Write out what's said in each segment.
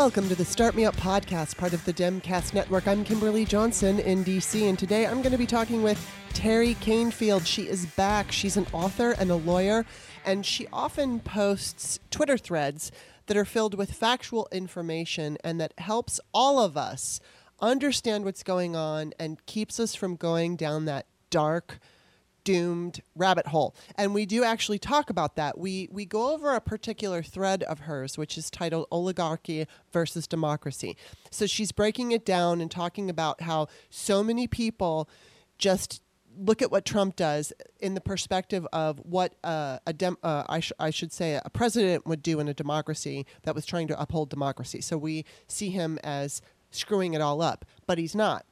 Welcome to the Start Me Up podcast, part of the Demcast network. I'm Kimberly Johnson in DC, and today I'm going to be talking with Teri Kanefield. She is back. She's an author and a lawyer, and she often posts Twitter threads that are filled with factual information and that helps all of us understand what's going on and keeps us from going down that dark, doomed rabbit hole. And we do actually talk about that. We we go over a particular thread of hers which is titled oligarchy versus democracy. So she's breaking it down and talking about how so many people just look at what Trump does in the perspective of what uh, a dem- uh, I, sh- I should say a president would do in a democracy that was trying to uphold democracy. So we see him as screwing it all up, but he's not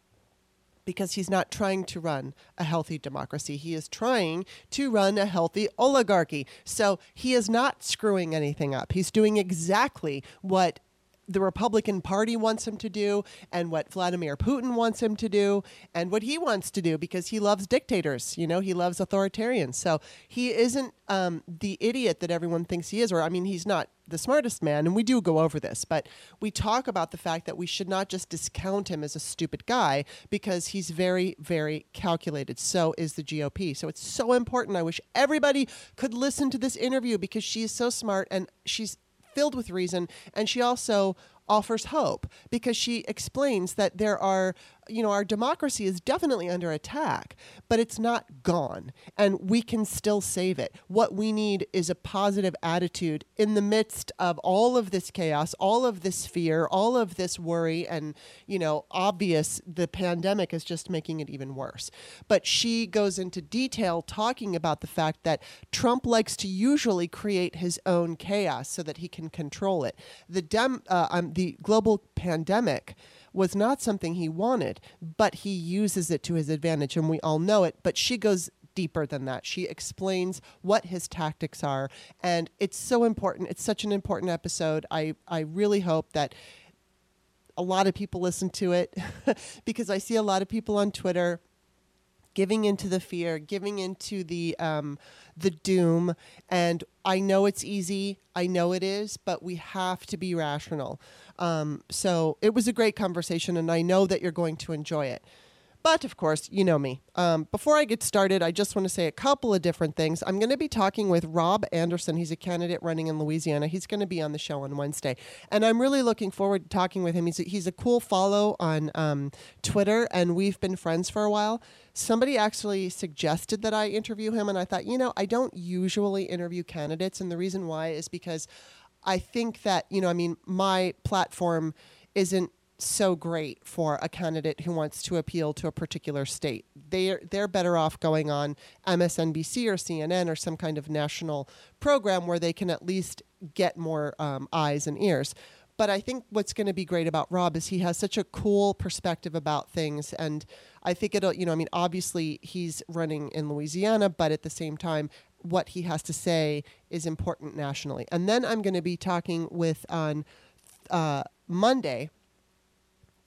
because he's not trying to run a healthy democracy. He is trying to run a healthy oligarchy. So he is not screwing anything up. He's doing exactly what the Republican Party wants him to do and what Vladimir Putin wants him to do and what he wants to do because he loves dictators. You know, he loves authoritarians. So he isn't um, the idiot that everyone thinks he is, or I mean, he's not the smartest man. And we do go over this, but we talk about the fact that we should not just discount him as a stupid guy because he's very, very calculated. So is the GOP. So it's so important. I wish everybody could listen to this interview because she is so smart and she's filled with reason. And she also offers hope because she explains that there are, you know, our democracy is definitely under attack, but it's not gone and we can still save it. What we need is a positive attitude in the midst of all of this chaos, all of this fear, all of this worry, and, you know, obvious the pandemic is just making it even worse. But she goes into detail talking about the fact that Trump likes to usually create his own chaos so that he can control it. The dem, uh, um, the global pandemic was not something he wanted, but he uses it to his advantage, and we all know it. But she goes deeper than that. She explains what his tactics are, and it's so important. It's such an important episode. I, I really hope that a lot of people listen to it because I see a lot of people on Twitter giving into the fear, giving into the um, the doom. And I know it's easy. I know it is, but we have to be rational. Um, so it was a great conversation, and I know that you're going to enjoy it. But of course, you know me. Um, before I get started, I just want to say a couple of different things. I'm going to be talking with Rob Anderson. He's a candidate running in Louisiana. He's going to be on the show on Wednesday. And I'm really looking forward to talking with him. He's a, he's a cool follow on um, Twitter, and we've been friends for a while. Somebody actually suggested that I interview him, and I thought, you know, I don't usually interview candidates. And the reason why is because I think that, you know, I mean, my platform isn't so great for a candidate who wants to appeal to a particular state. They're they're better off going on MSNBC or CNN or some kind of national program where they can at least get more um, eyes and ears. But I think what's going to be great about Rob is he has such a cool perspective about things, and I think it'll you know I mean obviously he's running in Louisiana, but at the same time what he has to say is important nationally. And then I'm going to be talking with on uh, Monday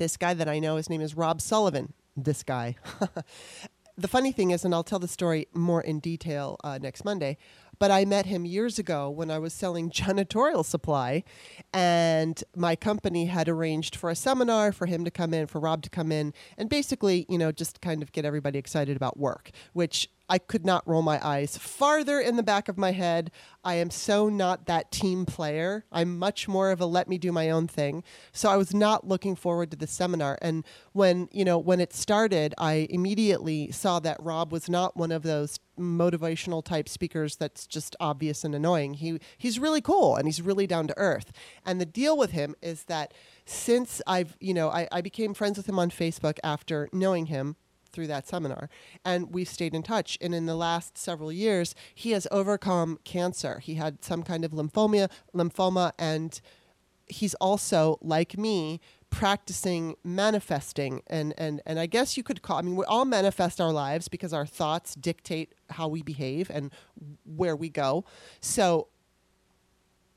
this guy that I know, his name is Rob Sullivan. This guy. the funny thing is, and I'll tell the story more in detail uh, next Monday, but I met him years ago when I was selling janitorial supply, and my company had arranged for a seminar for him to come in, for Rob to come in, and basically, you know, just kind of get everybody excited about work, which I could not roll my eyes farther in the back of my head. I am so not that team player. I'm much more of a let me do my own thing. So I was not looking forward to the seminar. And when, you know, when it started, I immediately saw that Rob was not one of those motivational type speakers that's just obvious and annoying. He he's really cool and he's really down to earth. And the deal with him is that since I've, you know, I, I became friends with him on Facebook after knowing him through that seminar. And we've stayed in touch. And in the last several years he has overcome cancer. He had some kind of lymphoma lymphoma and he's also like me practicing manifesting. And and and I guess you could call I mean we all manifest our lives because our thoughts dictate how we behave and where we go. So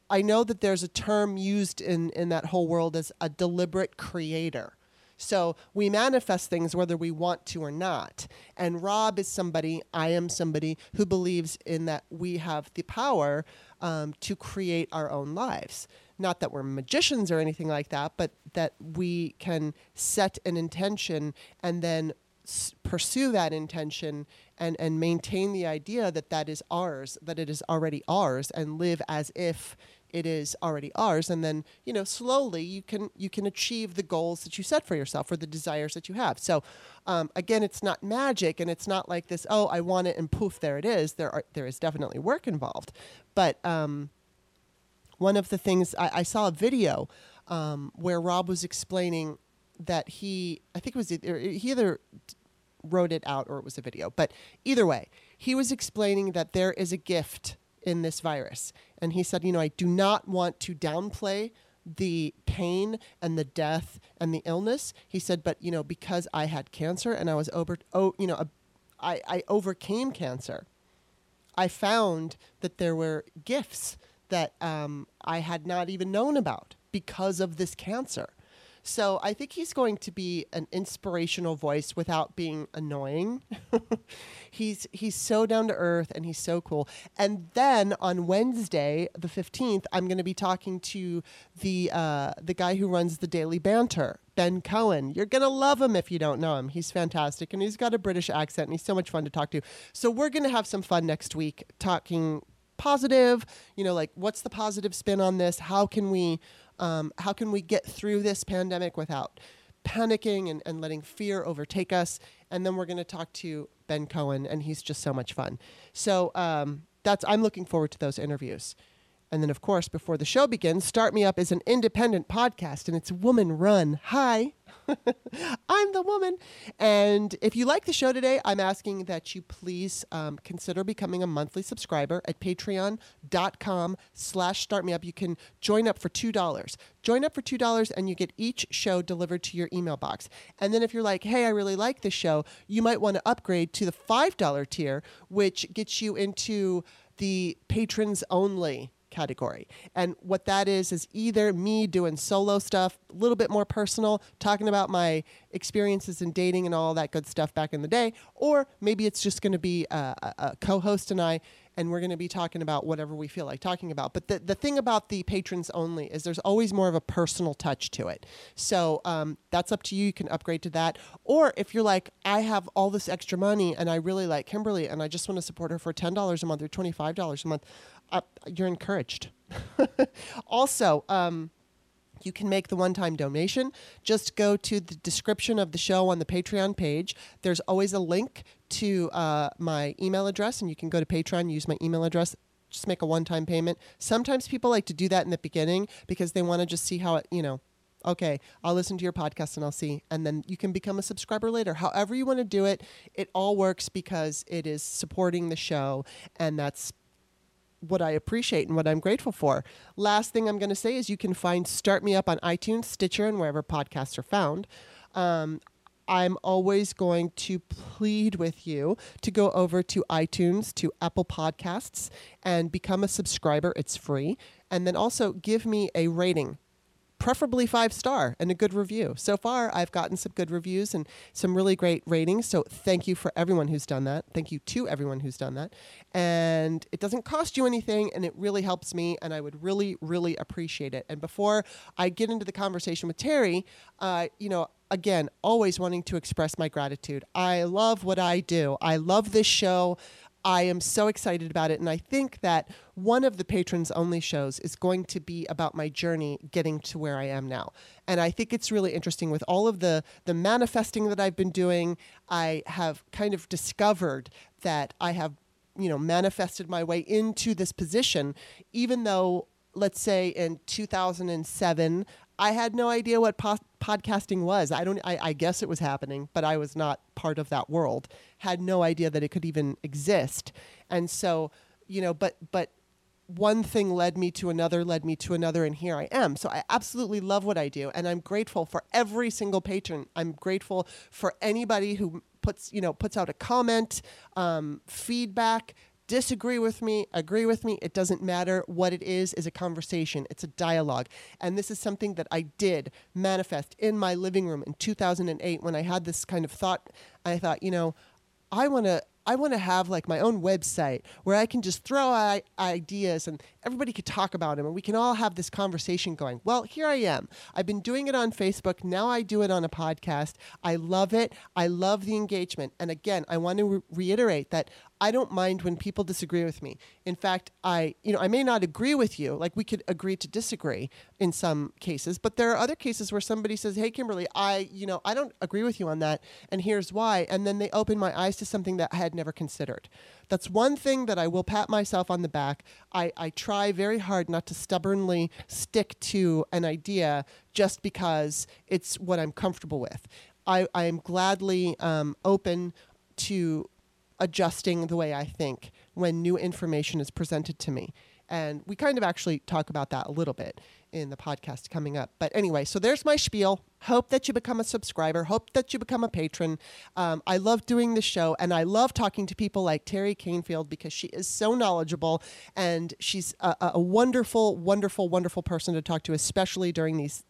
I know that there's a term used in in that whole world as a deliberate creator so we manifest things whether we want to or not. And Rob is somebody, I am somebody who believes in that we have the power um, to create our own lives. Not that we're magicians or anything like that, but that we can set an intention and then s- pursue that intention and, and maintain the idea that that is ours, that it is already ours, and live as if it is already ours. And then you know slowly you can you can achieve the goals that you set for yourself or the desires that you have. So um, again it's not magic and it's not like this oh i want it and poof there it is. There are there is definitely work involved. But um, one of the things I, I saw a video um, where rob was explaining that he i think it was either, he either wrote it out or it was a video. But either way he was explaining that there is a gift in this virus. And he said, you know, I do not want to downplay the pain and the death and the illness. He said, but you know, because I had cancer and I was over, oh, you know, I, I overcame cancer. I found that there were gifts that um, I had not even known about because of this cancer. So I think he's going to be an inspirational voice without being annoying. he's he's so down to earth and he's so cool. And then on Wednesday, the fifteenth, I'm going to be talking to the uh, the guy who runs the Daily Banter, Ben Cohen. You're going to love him if you don't know him. He's fantastic and he's got a British accent and he's so much fun to talk to. So we're going to have some fun next week talking positive, you know, like what's the positive spin on this? How can we um, how can we get through this pandemic without panicking and, and letting fear overtake us? And then we're going to talk to Ben Cohen, and he's just so much fun. So um, that's I'm looking forward to those interviews. And then, of course, before the show begins, Start Me Up is an independent podcast and it's woman run. Hi, I'm the woman. And if you like the show today, I'm asking that you please um, consider becoming a monthly subscriber at patreon.com slash startmeup. You can join up for $2. Join up for $2 and you get each show delivered to your email box. And then if you're like, hey, I really like this show, you might want to upgrade to the $5 tier, which gets you into the patrons only category. And what that is is either me doing solo stuff, a little bit more personal, talking about my experiences in dating and all that good stuff back in the day, or maybe it's just going to be a, a, a co-host and I and we're going to be talking about whatever we feel like talking about. But the, the thing about the patrons only is there's always more of a personal touch to it. So um, that's up to you. You can upgrade to that. Or if you're like, I have all this extra money and I really like Kimberly and I just want to support her for $10 a month or $25 a month, uh, you're encouraged. also, um, you can make the one time donation. Just go to the description of the show on the Patreon page. There's always a link to uh, my email address, and you can go to Patreon, use my email address. Just make a one time payment. Sometimes people like to do that in the beginning because they want to just see how it, you know, okay, I'll listen to your podcast and I'll see. And then you can become a subscriber later. However, you want to do it, it all works because it is supporting the show. And that's what I appreciate and what I'm grateful for. Last thing I'm going to say is you can find Start Me Up on iTunes, Stitcher, and wherever podcasts are found. Um, I'm always going to plead with you to go over to iTunes, to Apple Podcasts, and become a subscriber. It's free. And then also give me a rating preferably five star and a good review. So far, I've gotten some good reviews and some really great ratings. So thank you for everyone who's done that. Thank you to everyone who's done that. And it doesn't cost you anything and it really helps me. And I would really, really appreciate it. And before I get into the conversation with Teri, uh, you know, again, always wanting to express my gratitude. I love what I do. I love this show. I am so excited about it. And I think that one of the patrons only shows is going to be about my journey getting to where I am now. And I think it's really interesting with all of the, the manifesting that I've been doing. I have kind of discovered that I have, you know, manifested my way into this position, even though let's say in 2007 I had no idea what po- podcasting was. I don't. I, I, guess it was happening, but I was not part of that world. Had no idea that it could even exist. And so, you know, but but one thing led me to another, led me to another, and here I am. So I absolutely love what I do, and I'm grateful for every single patron. I'm grateful for anybody who puts you know puts out a comment, um, feedback disagree with me, agree with me, it doesn't matter. What it is is a conversation, it's a dialogue. And this is something that I did manifest in my living room in 2008 when I had this kind of thought. I thought, you know, I want to I want to have like my own website where I can just throw ideas and everybody could talk about them and we can all have this conversation going. Well, here I am. I've been doing it on Facebook. Now I do it on a podcast. I love it. I love the engagement. And again, I want to re- reiterate that I don't mind when people disagree with me. In fact, I, you know, I may not agree with you. Like we could agree to disagree in some cases, but there are other cases where somebody says, "Hey, Kimberly, I, you know, I don't agree with you on that, and here's why," and then they open my eyes to something that I had never considered. That's one thing that I will pat myself on the back. I, I try very hard not to stubbornly stick to an idea just because it's what I'm comfortable with. I, I am gladly um, open to adjusting the way I think when new information is presented to me. And we kind of actually talk about that a little bit in the podcast coming up. But anyway, so there's my spiel. Hope that you become a subscriber. Hope that you become a patron. Um, I love doing the show and I love talking to people like Teri Kanefield because she is so knowledgeable and she's a, a wonderful, wonderful, wonderful person to talk to, especially during these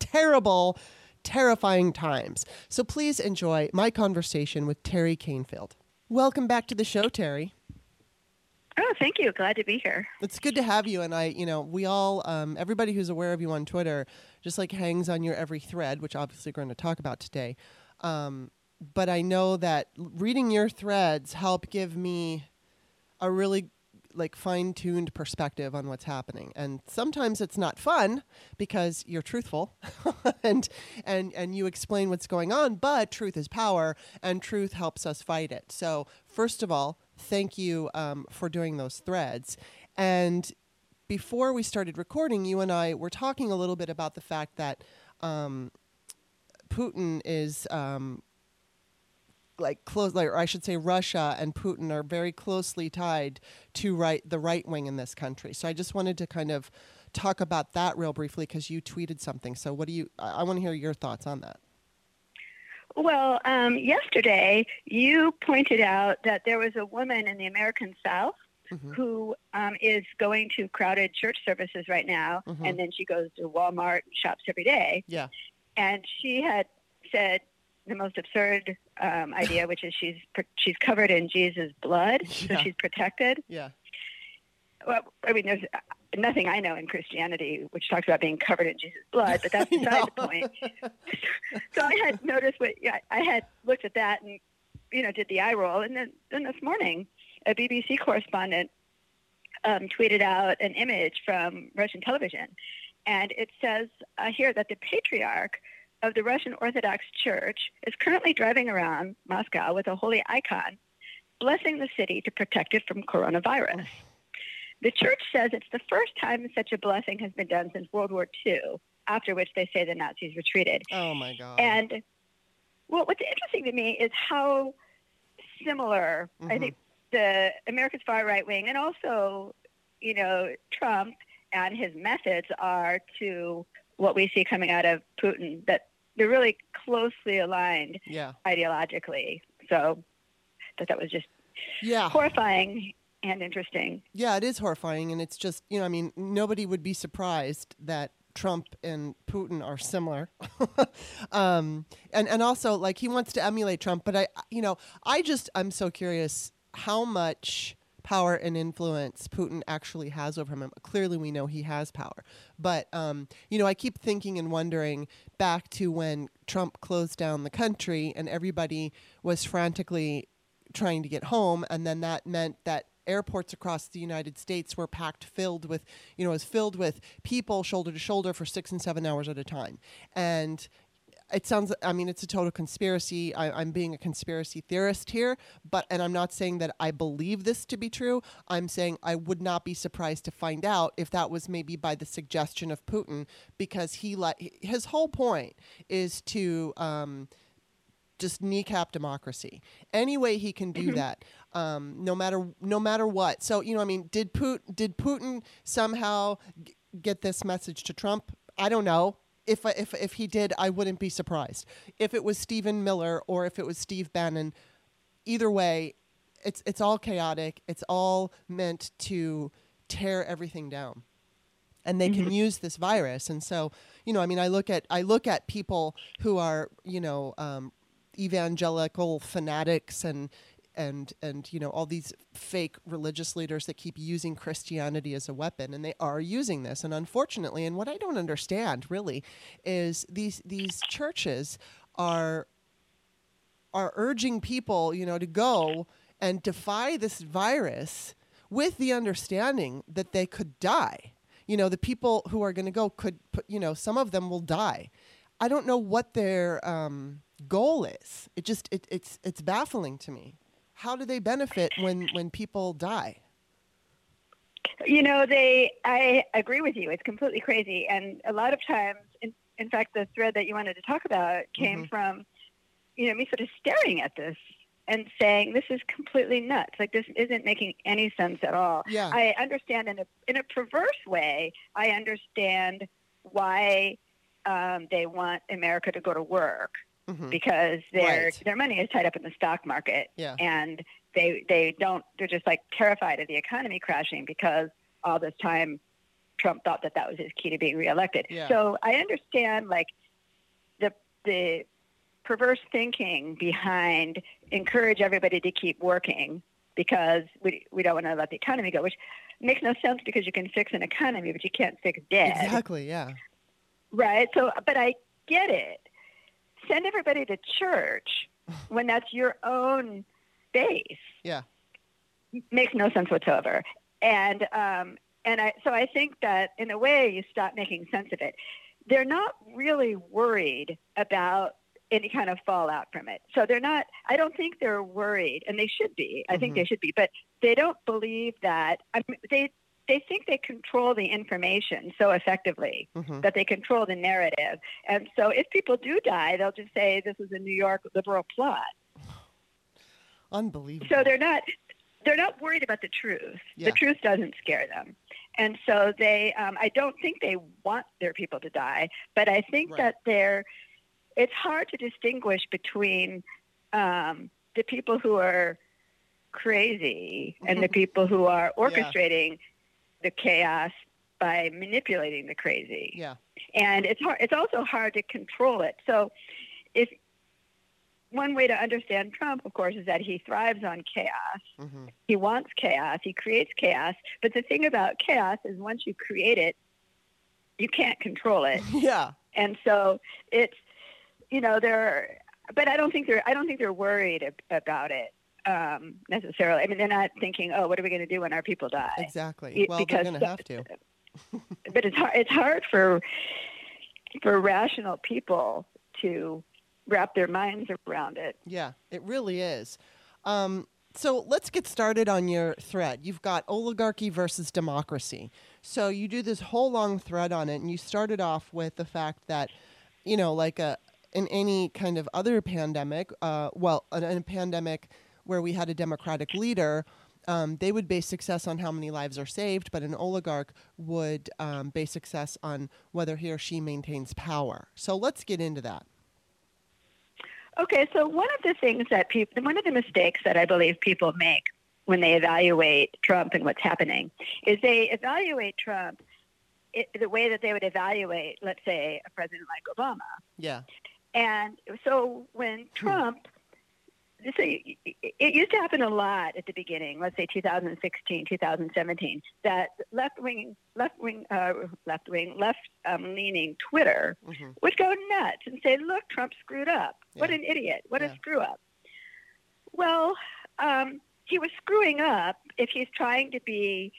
terrible, terrifying times. So please enjoy my conversation with Teri Kanefield. Welcome back to the show, Teri. Oh, thank you. Glad to be here. It's good to have you. And I, you know, we all, um, everybody who's aware of you on Twitter, just like hangs on your every thread, which obviously we're going to talk about today. Um, but I know that reading your threads help give me a really like fine-tuned perspective on what's happening and sometimes it's not fun because you're truthful and and and you explain what's going on but truth is power and truth helps us fight it so first of all thank you um, for doing those threads. And before we started recording, you and I were talking a little bit about the fact that um, Putin is um, like close, like, or I should say, Russia and Putin are very closely tied to right the right wing in this country. So I just wanted to kind of talk about that real briefly because you tweeted something. So what do you? I, I want to hear your thoughts on that. Well, um, yesterday you pointed out that there was a woman in the American South mm-hmm. who um, is going to crowded church services right now, mm-hmm. and then she goes to Walmart and shops every day. Yeah. And she had said the most absurd um, idea, which is she's she's covered in Jesus' blood, yeah. so she's protected. Yeah. Well, I mean, there's nothing I know in Christianity which talks about being covered in Jesus' blood, but that's beside the point. so I had noticed what yeah, I had looked at that and you know did the eye roll, and then then this morning a BBC correspondent um, tweeted out an image from Russian television, and it says uh, here that the patriarch of the Russian Orthodox Church is currently driving around Moscow with a holy icon, blessing the city to protect it from coronavirus. The church says it's the first time such a blessing has been done since World War II, after which they say the Nazis retreated. Oh, my God. And well, what's interesting to me is how similar mm-hmm. I think the America's far right wing and also, you know, Trump and his methods are to what we see coming out of Putin, that they're really closely aligned yeah. ideologically. So that that was just yeah. horrifying and interesting. Yeah, it is horrifying, and it's just you know, I mean, nobody would be surprised that Trump and Putin are similar, um, and and also like he wants to emulate Trump, but I you know I just I'm so curious how much power and influence Putin actually has over him. Clearly, we know he has power, but um, you know I keep thinking and wondering back to when Trump closed down the country and everybody was frantically trying to get home and then that meant that airports across the United States were packed filled with, you know, was filled with people shoulder to shoulder for six and seven hours at a time. And it sounds i mean it's a total conspiracy I, am being a conspiracy theorist here but and i'm not saying that i believe this to be true i'm saying i would not be surprised to find out if that was maybe by the suggestion of putin because he let his whole point is to um, just kneecap democracy any way he can do mm-hmm. that um, no matter no matter what. So you know, I mean, did Putin did Putin somehow g- get this message to Trump? I don't know. If if if he did, I wouldn't be surprised. If it was Stephen Miller or if it was Steve Bannon, either way, it's it's all chaotic. It's all meant to tear everything down and they can mm-hmm. use this virus and so you know i mean i look at i look at people who are you know um, evangelical fanatics and and and you know all these fake religious leaders that keep using Christianity as a weapon, and they are using this. And unfortunately, and what I don't understand really is these these churches are are urging people, you know, to go and defy this virus with the understanding that they could die. You know, the people who are going to go could, put, you know, some of them will die. I don't know what their um, goal is. It just it, it's it's baffling to me. How do they benefit when when people die? You know, they. I agree with you. It's completely crazy, and a lot of times, in, in fact, the thread that you wanted to talk about came mm-hmm. from, you know, me sort of staring at this and saying this is completely nuts. Like this isn't making any sense at all. Yeah. I understand in a in a perverse way. I understand why um, they want America to go to work mm-hmm. because their right. their money is tied up in the stock market, yeah. and they they don't. They're just like terrified of the economy crashing because all this time Trump thought that that was his key to being reelected. Yeah. So I understand like the the perverse thinking behind encourage everybody to keep working because we we don't want to let the economy go, which makes no sense because you can fix an economy, but you can't fix debt. Exactly. Yeah. Right. So, but I get it. Send everybody to church when that's your own base. Yeah. Makes no sense whatsoever. And um, and I so I think that in a way you stop making sense of it. They're not really worried about any kind of fallout from it. So they're not, I don't think they're worried, and they should be. I mm-hmm. think they should be, but they don't believe that. I mean, they, they think they control the information so effectively mm-hmm. that they control the narrative. And so if people do die, they'll just say this was a New York liberal plot. Unbelievable. So they're not they're not worried about the truth. Yeah. The truth doesn't scare them. And so they um, I don't think they want their people to die, but I think right. that they're it's hard to distinguish between um, the people who are crazy and the people who are orchestrating yeah. The chaos by manipulating the crazy. Yeah. And it's hard it's also hard to control it. So if one way to understand Trump, of course, is that he thrives on chaos. Mm-hmm. He wants chaos. He creates chaos. But the thing about chaos is once you create it, you can't control it. Yeah. And so it's you know, there. Are, but I don't think they're, I don't think they're worried about it um, necessarily. I mean, they're not thinking, oh, what are we going to do when our people die? Exactly. Well, because, they're going to have to. but it's hard. It's hard for for rational people to wrap their minds around it. Yeah, it really is. Um, so let's get started on your thread. You've got oligarchy versus democracy. So you do this whole long thread on it, and you started off with the fact that, you know, like a, in any kind of other pandemic, uh, well, in a pandemic where we had a democratic leader, um, they would base success on how many lives are saved, but an oligarch would um, base success on whether he or she maintains power. So let's get into that. Okay, so one of the things that people, one of the mistakes that I believe people make when they evaluate Trump and what's happening is they evaluate Trump it, the way that they would evaluate, let's say, a president like Obama. Yeah. And so when. Trump, so it used to happen a lot at the beginning, let's say 2016, 2017, that left wing, left wing, uh, left wing, left um, leaning Twitter mm-hmm. would go nuts and say, "Look, Trump screwed up. Yeah. What an idiot! What yeah. a screw up." Well, um, he was screwing up if he's trying to be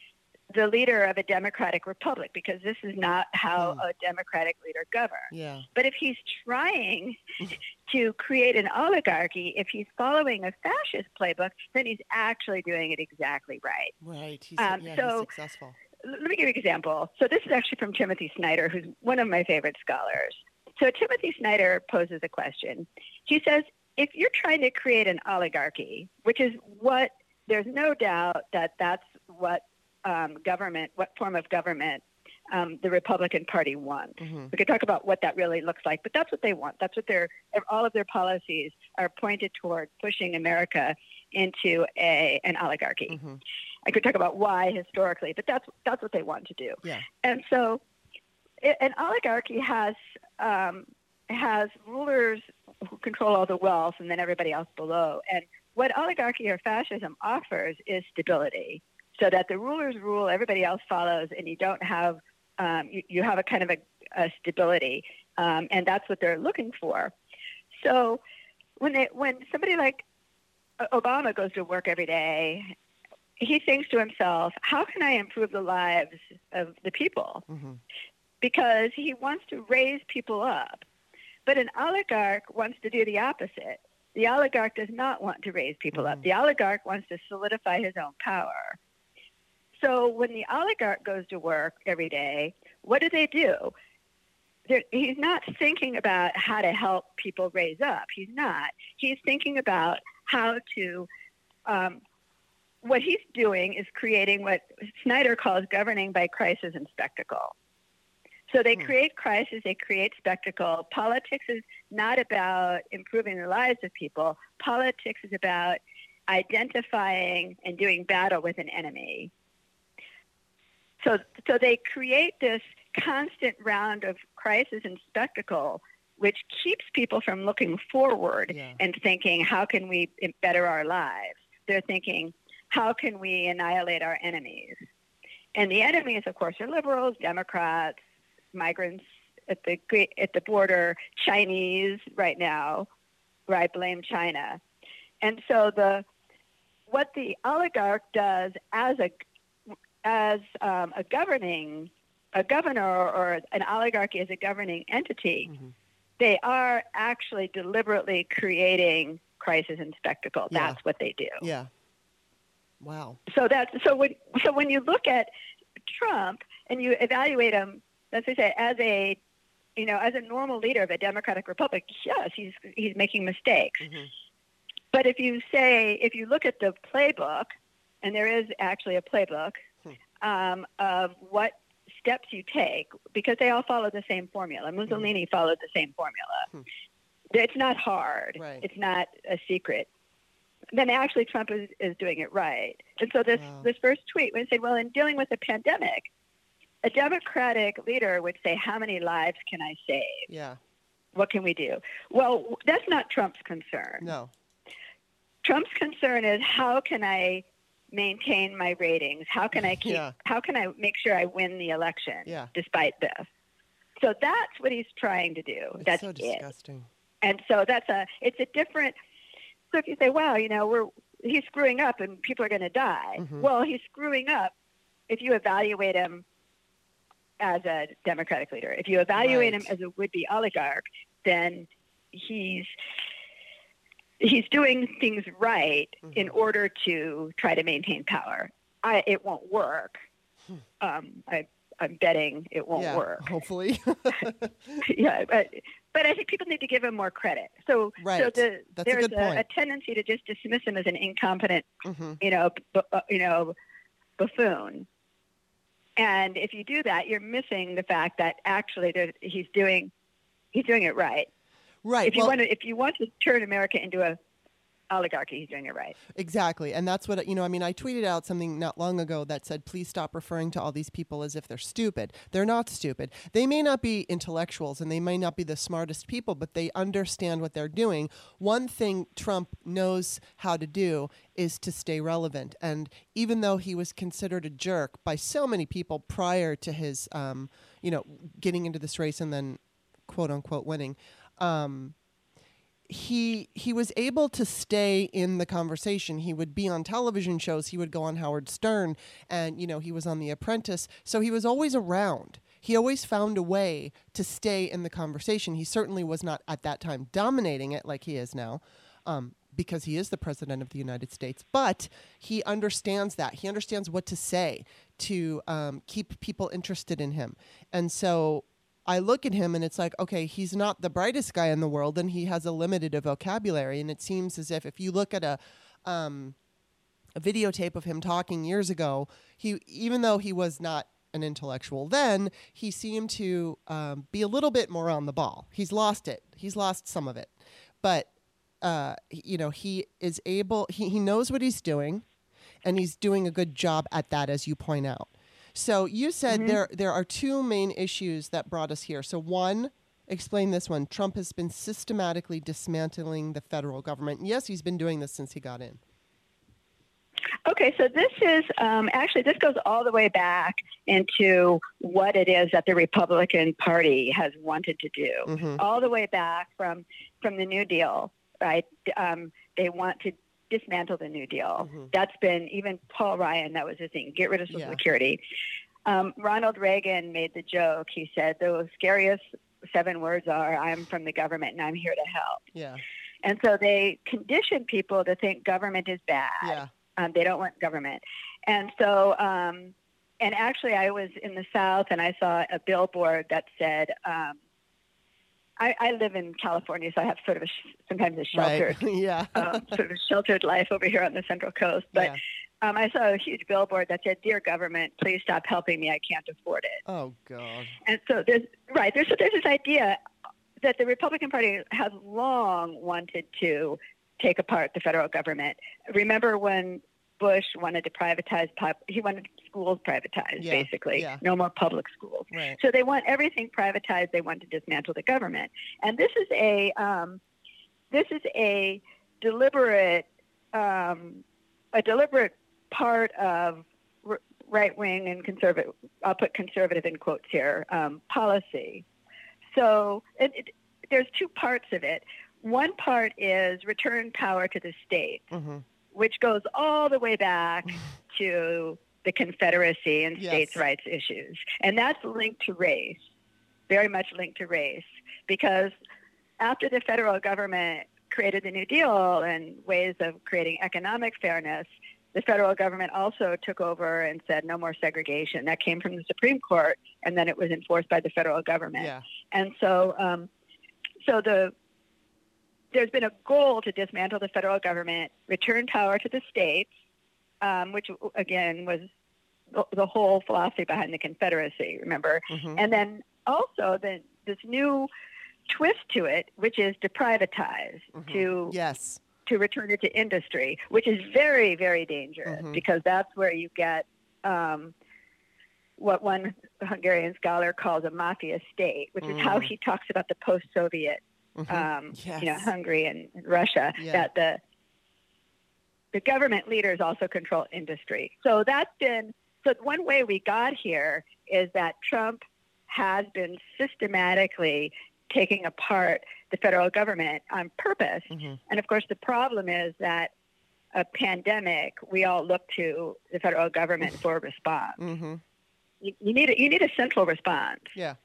the leader of a democratic republic because this is not how hmm. a democratic leader governs. Yeah. But if he's trying to create an oligarchy, if he's following a fascist playbook, then he's actually doing it exactly right. Right. He's, um, yeah, so, he's successful. Let me give you an example. So this is actually from Timothy Snyder, who's one of my favorite scholars. So Timothy Snyder poses a question. He says, if you're trying to create an oligarchy, which is what there's no doubt that that's what um, government, what form of government um, the Republican Party wants. Mm-hmm. We could talk about what that really looks like, but that's what they want. That's what their all of their policies are pointed toward pushing America into a an oligarchy. Mm-hmm. I could talk about why historically, but that's that's what they want to do. Yeah. And so, it, an oligarchy has um, has rulers who control all the wealth, and then everybody else below. And what oligarchy or fascism offers is stability, so that the rulers rule, everybody else follows, and you don't have um, you, you, have a kind of a, a stability, um, and that's what they're looking for. So when they when somebody like Obama goes to work every day, he thinks to himself, "How can I improve the lives of the people?" Mm-hmm. Because he wants to raise people up. But an oligarch wants to do the opposite. The oligarch does not want to raise people mm-hmm. up. The oligarch wants to solidify his own power. So when the oligarch goes to work every day, what do they do? They're, he's not thinking about how to help people raise up. He's not. He's thinking about how to. Um, what he's doing is creating what Snyder calls governing by crisis and spectacle. So they hmm. create crisis, they create spectacle. Politics is not about improving the lives of people. Politics is about identifying and doing battle with an enemy. So, so they create this constant round of crisis and spectacle, which keeps people from looking forward yeah. and thinking, how can we better our lives? They're thinking, how can we annihilate our enemies? And the enemies, of course, are liberals, Democrats, migrants at the at the border, Chinese right now, where I blame China. And so the what the oligarch does as a as um, a governing a governor or an oligarchy as a governing entity, mm-hmm. they are actually deliberately creating crisis and spectacle. Yeah. That's what they do. Yeah. Wow. So that's so when so when you look at Trump and you evaluate him, let's say as a you know as a normal leader of a democratic republic, yes, he's he's making mistakes. Mm-hmm. But if you say if you look at the playbook, and there is actually a playbook. Um, of what steps you take, because they all follow the same formula. Mussolini mm-hmm. followed the same formula. Hmm. It's not hard. Right. It's not a secret then actually Trump is, is doing it right. And so this, wow. this first tweet when he said, well, in dealing with a pandemic, a Democratic leader would say, how many lives can I save? Yeah. What can we do? Well, that's not Trump's concern. No. Trump's concern is how can I maintain my ratings? How can I keep? Yeah. How can I make sure I win the election yeah. despite this? So that's what he's trying to do. It's that's so disgusting. It. And so that's a. It's a different so if you say, "Wow, you know, we're he's screwing up and people are going to die," mm-hmm. well, he's screwing up if you evaluate him as a Democratic leader. If you evaluate right. him as a would-be oligarch, then he's he's doing things right mm-hmm. in order to try to maintain power. I, it won't work. Hmm. Um, I, I'm betting it won't yeah, work. Hopefully. yeah, but but I think people need to give him more credit. So, right. so the, there's a, a, a, tendency to just dismiss him as an incompetent, mm-hmm. you know, bu- uh, you know, buffoon. And if you do that, you're missing the fact that actually he's doing he's doing it right. Right. If you well, want to if you want to turn America into a oligarchy. He's doing it right. Exactly. And that's what, you know, I mean, I tweeted out something not long ago that said, please stop referring to all these people as if they're stupid. They're not stupid. They may not be intellectuals and they may not be the smartest people, but they understand what they're doing. One thing Trump knows how to do is to stay relevant. And even though he was considered a jerk by so many people prior to his, um, you know, getting into this race and then quote unquote winning, um, he he was able to stay in the conversation. He would be on television shows. He would go on Howard Stern, and you know he was on The Apprentice. So he was always around. He always found a way to stay in the conversation. He certainly was not at that time dominating it like he is now. Um, because he is the president of the United States, but he understands that. He understands what to say to um, keep people interested in him. And so I look at him and it's like, okay, he's not the brightest guy in the world and he has a limited vocabulary. And it seems as if if you look at a, um, a videotape of him talking years ago, he even though he was not an intellectual then, he seemed to um, be a little bit more on the ball. He's lost it. He's lost some of it, but uh, you know he is able. He he knows what he's doing, and he's doing a good job at that, as you point out. So you said mm-hmm. there there are two main issues that brought us here. So one explain this one. Trump has been systematically dismantling the federal government. Yes, he's been doing this since he got in. Okay, so this is um, actually this goes all the way back into what it is that the Republican Party has wanted to do, Mhm. all the way back from from the New Deal, right? Um, they want to dismantle the New Deal. Mhm. That's been even Paul Ryan. That was his thing. Get rid of Social Yeah. Security. Um, Ronald Reagan made the joke. He said the scariest seven words are "I'm from the government and I'm here to help." Yeah. And so they condition people to think government is bad. Yeah. Um, they don't want government. And so, um, and actually, I was in the South and I saw a billboard that said, um, I, I live in California, so I have sort of a sh- sometimes a sheltered, Right. yeah. um, sort of sheltered life over here on the Central Coast. But yeah. um, I saw a huge billboard that said, "Dear government, please stop helping me. I can't afford it." Oh God. And so there's right there's there's this idea that the Republican Party has long wanted to take apart the federal government. Remember when Bush wanted to privatize pub, he wanted schools privatized Yeah, basically, yeah. no more public schools. Right. So they want everything privatized. They want to dismantle the government, and this is a um, this is a deliberate um, a deliberate part of r- right wing and conservative. I'll put conservative in quotes here um, policy. So it, it, there's two parts of it. One part is return power to the states, hmm which goes all the way back to the Confederacy and Yes. states' rights issues. And that's linked to race, very much linked to race, because after the federal government created the New Deal and ways of creating economic fairness, the federal government also took over and said no more segregation. That came from the Supreme Court, and then it was enforced by the federal government. Yeah. And so, um, so the there's been a goal to dismantle the federal government, return power to the states, um, which again was the, whole philosophy behind the Confederacy. Remember, hmm and then also the, this new twist to it, which is to privatize, Mhm. to Yes. to return it to industry, which is very, very dangerous Mhm. because that's where you get um, what one Hungarian scholar calls a mafia state, which is how Mm. he talks about the post-Soviet, Mhm. um, you know, Hungary and, Russia, Yeah. that the the government leaders also control industry. So that's been so one way we got here is that Trump has been systematically taking apart the federal government on purpose. Mhm. And of course, the problem is that a pandemic, we all look to the federal government for a response. Mhm. You, you need a, you need a central response. Yeah.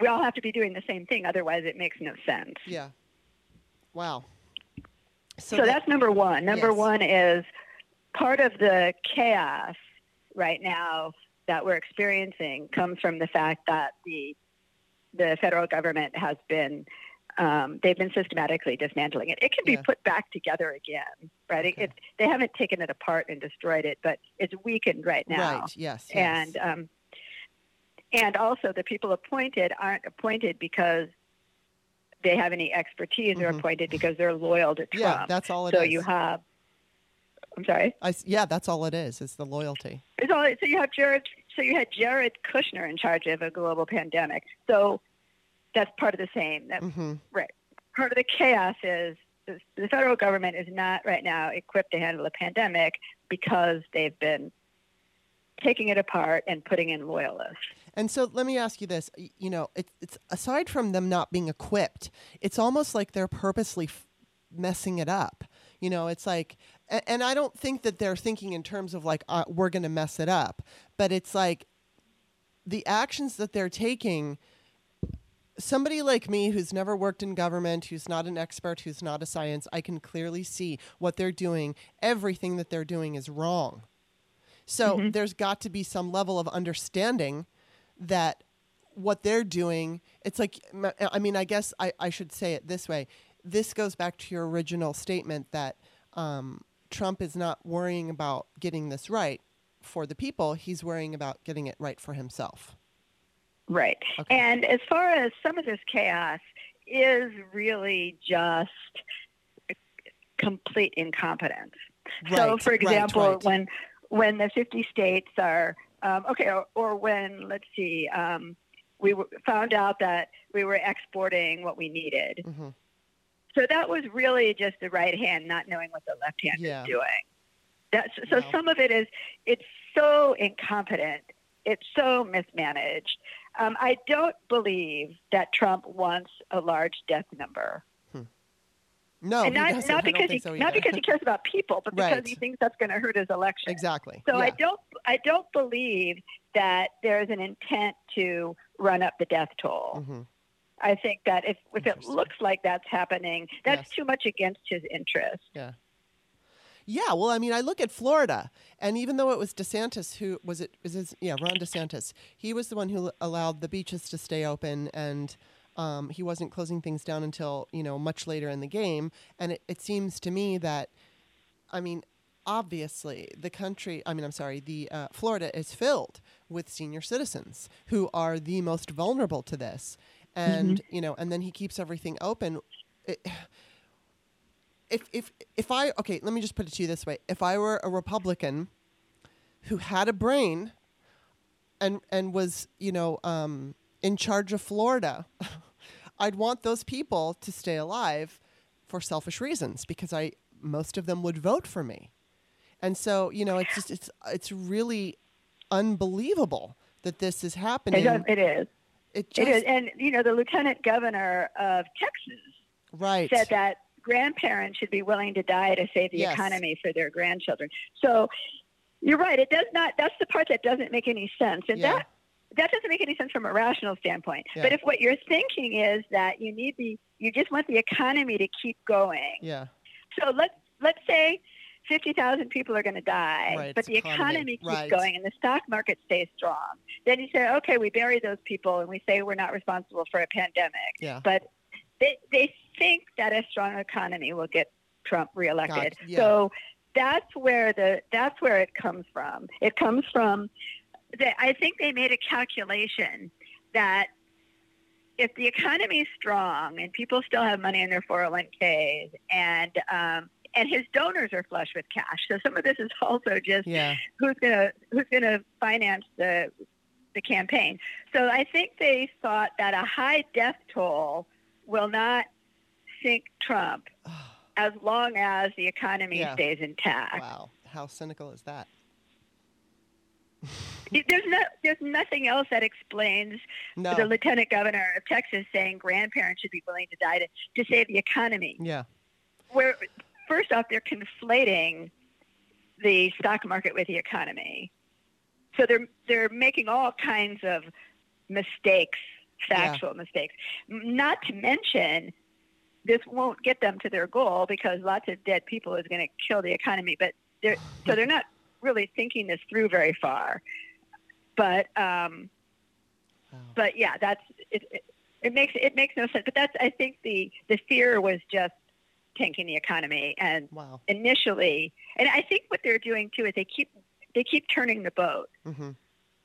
We all have to be doing the same thing, otherwise it makes no sense. Yeah. Wow. So, that- that's number one. Number Yes. one is part of the chaos right now that we're experiencing comes from the fact that the the federal government has been um, they've been systematically dismantling it. It can be Yeah. put back together again, right? It- Okay. It, they haven't taken it apart and destroyed it, but it's weakened right now. Right. Yes. yes. And um, and also the people appointed aren't appointed because they have any expertise. They're Mhm. appointed because they're loyal to Trump. yeah, that's all it is. so you have. I'm sorry. I yeah, that's all it is. It's the loyalty. It's all, so you have Jared. So you had Jared Kushner in charge of a global pandemic. So that's part of the same. That hmm part of the chaos is is the federal government is not right now equipped to handle a pandemic because they've been taking it apart and putting in loyalists. And so let me ask you this: you know, it, it's aside from them not being equipped, it's almost like they're purposely f- messing it up. You know, it's like, and, and I don't think that they're thinking in terms of like uh, we're going to mess it up, but it's like the actions that they're taking. Somebody like me who's never worked in government, who's not an expert, who's not a science, I can clearly see what they're doing. Everything that they're doing is wrong. So Mhm. there's got to be some level of understanding that what they're doing, it's like, I mean, I guess I, I should say it this way. This goes back to your original statement that um, Trump is not worrying about getting this right for the people, he's worrying about getting it right for himself. Right. Okay. And as far as some of this chaos is really just complete incompetence. Right, so, Right, for right, example, right. when when the 50 states are um, okay, or, or when let's see, um, we w- found out that we were exporting what we needed. Mm-hmm. So that was really just the right hand not knowing what the left hand Yeah. is doing. That's so Wow. some of it is it's so incompetent. It's so mismanaged. Um, I don't believe that Trump wants a large death number, No, and not, not because he so not because he cares about people, but because Right. he thinks that's going to hurt his election. exactly. So I don't I don't believe that there's an intent to run up the death toll. Mhm. I think that if if it looks like that's happening, that's Yes. too much against his interest. Yeah, Yeah, well, I mean, I look at Florida, and even though it was DeSantis who was it was his, yeah Ron DeSantis, he was the one who allowed the beaches to stay open, and um, he wasn't closing things down until you know much later in the game. And it, it seems to me that, I mean, obviously the country, I mean, I'm sorry, the uh, Florida is filled with senior citizens who are the most vulnerable to this, and you know, and then he keeps everything open. It, if if if I okay, let me just put it to you this way: if I were a Republican who had a brain and and was you know um, in charge of Florida, I'd want those people to stay alive for selfish reasons because I most of them would vote for me, and so you know it's just it's it's really unbelievable that this is happening. It, does, it is. It just It is. And you know, the lieutenant governor of Texas right. said that grandparents should be willing to die to save the Yes. economy for their grandchildren. So you're right. It does not. That's the part that doesn't make any sense, and Yeah. that that doesn't make any sense from a rational standpoint. Yeah. But if what you're thinking is that you need the, you just want the economy to keep going. yeah. So let's let's say. 50,000 people are going to die, Right, but the economy. economy keeps Right. going and the stock market stays strong. Then you say, okay, we bury those people and we say we're not responsible for a pandemic Yeah. but they they think that a strong economy will get Trump reelected. Yeah. So that's where the that's where it comes from. It comes from the, I think they made a calculation that if the economy is strong and people still have money in their 401ks and um, and his donors are flush with cash, so some of this is also just Yeah. who's gonna who's gonna finance the the campaign. So I think they thought that a high death toll will not sink Trump as long as the economy Yeah. stays intact. Wow. How cynical is that? There's no there's nothing else that explains No. the lieutenant governor of Texas saying grandparents should be willing to die to, to save the economy. yeah. Where first off they're conflating the stock market with the economy. So they're they're making all kinds of mistakes, factual mistakes. Not to mention this won't get them to their goal because lots of dead people is going to kill the economy, but they're so they're not really thinking this through very far. But um, Wow. but yeah, that's it, it. It makes it makes no sense. But that's I think the the fear was just tanking the economy, and Wow. initially, and I think what they're doing too is they keep they keep turning the boat. Mm-hmm.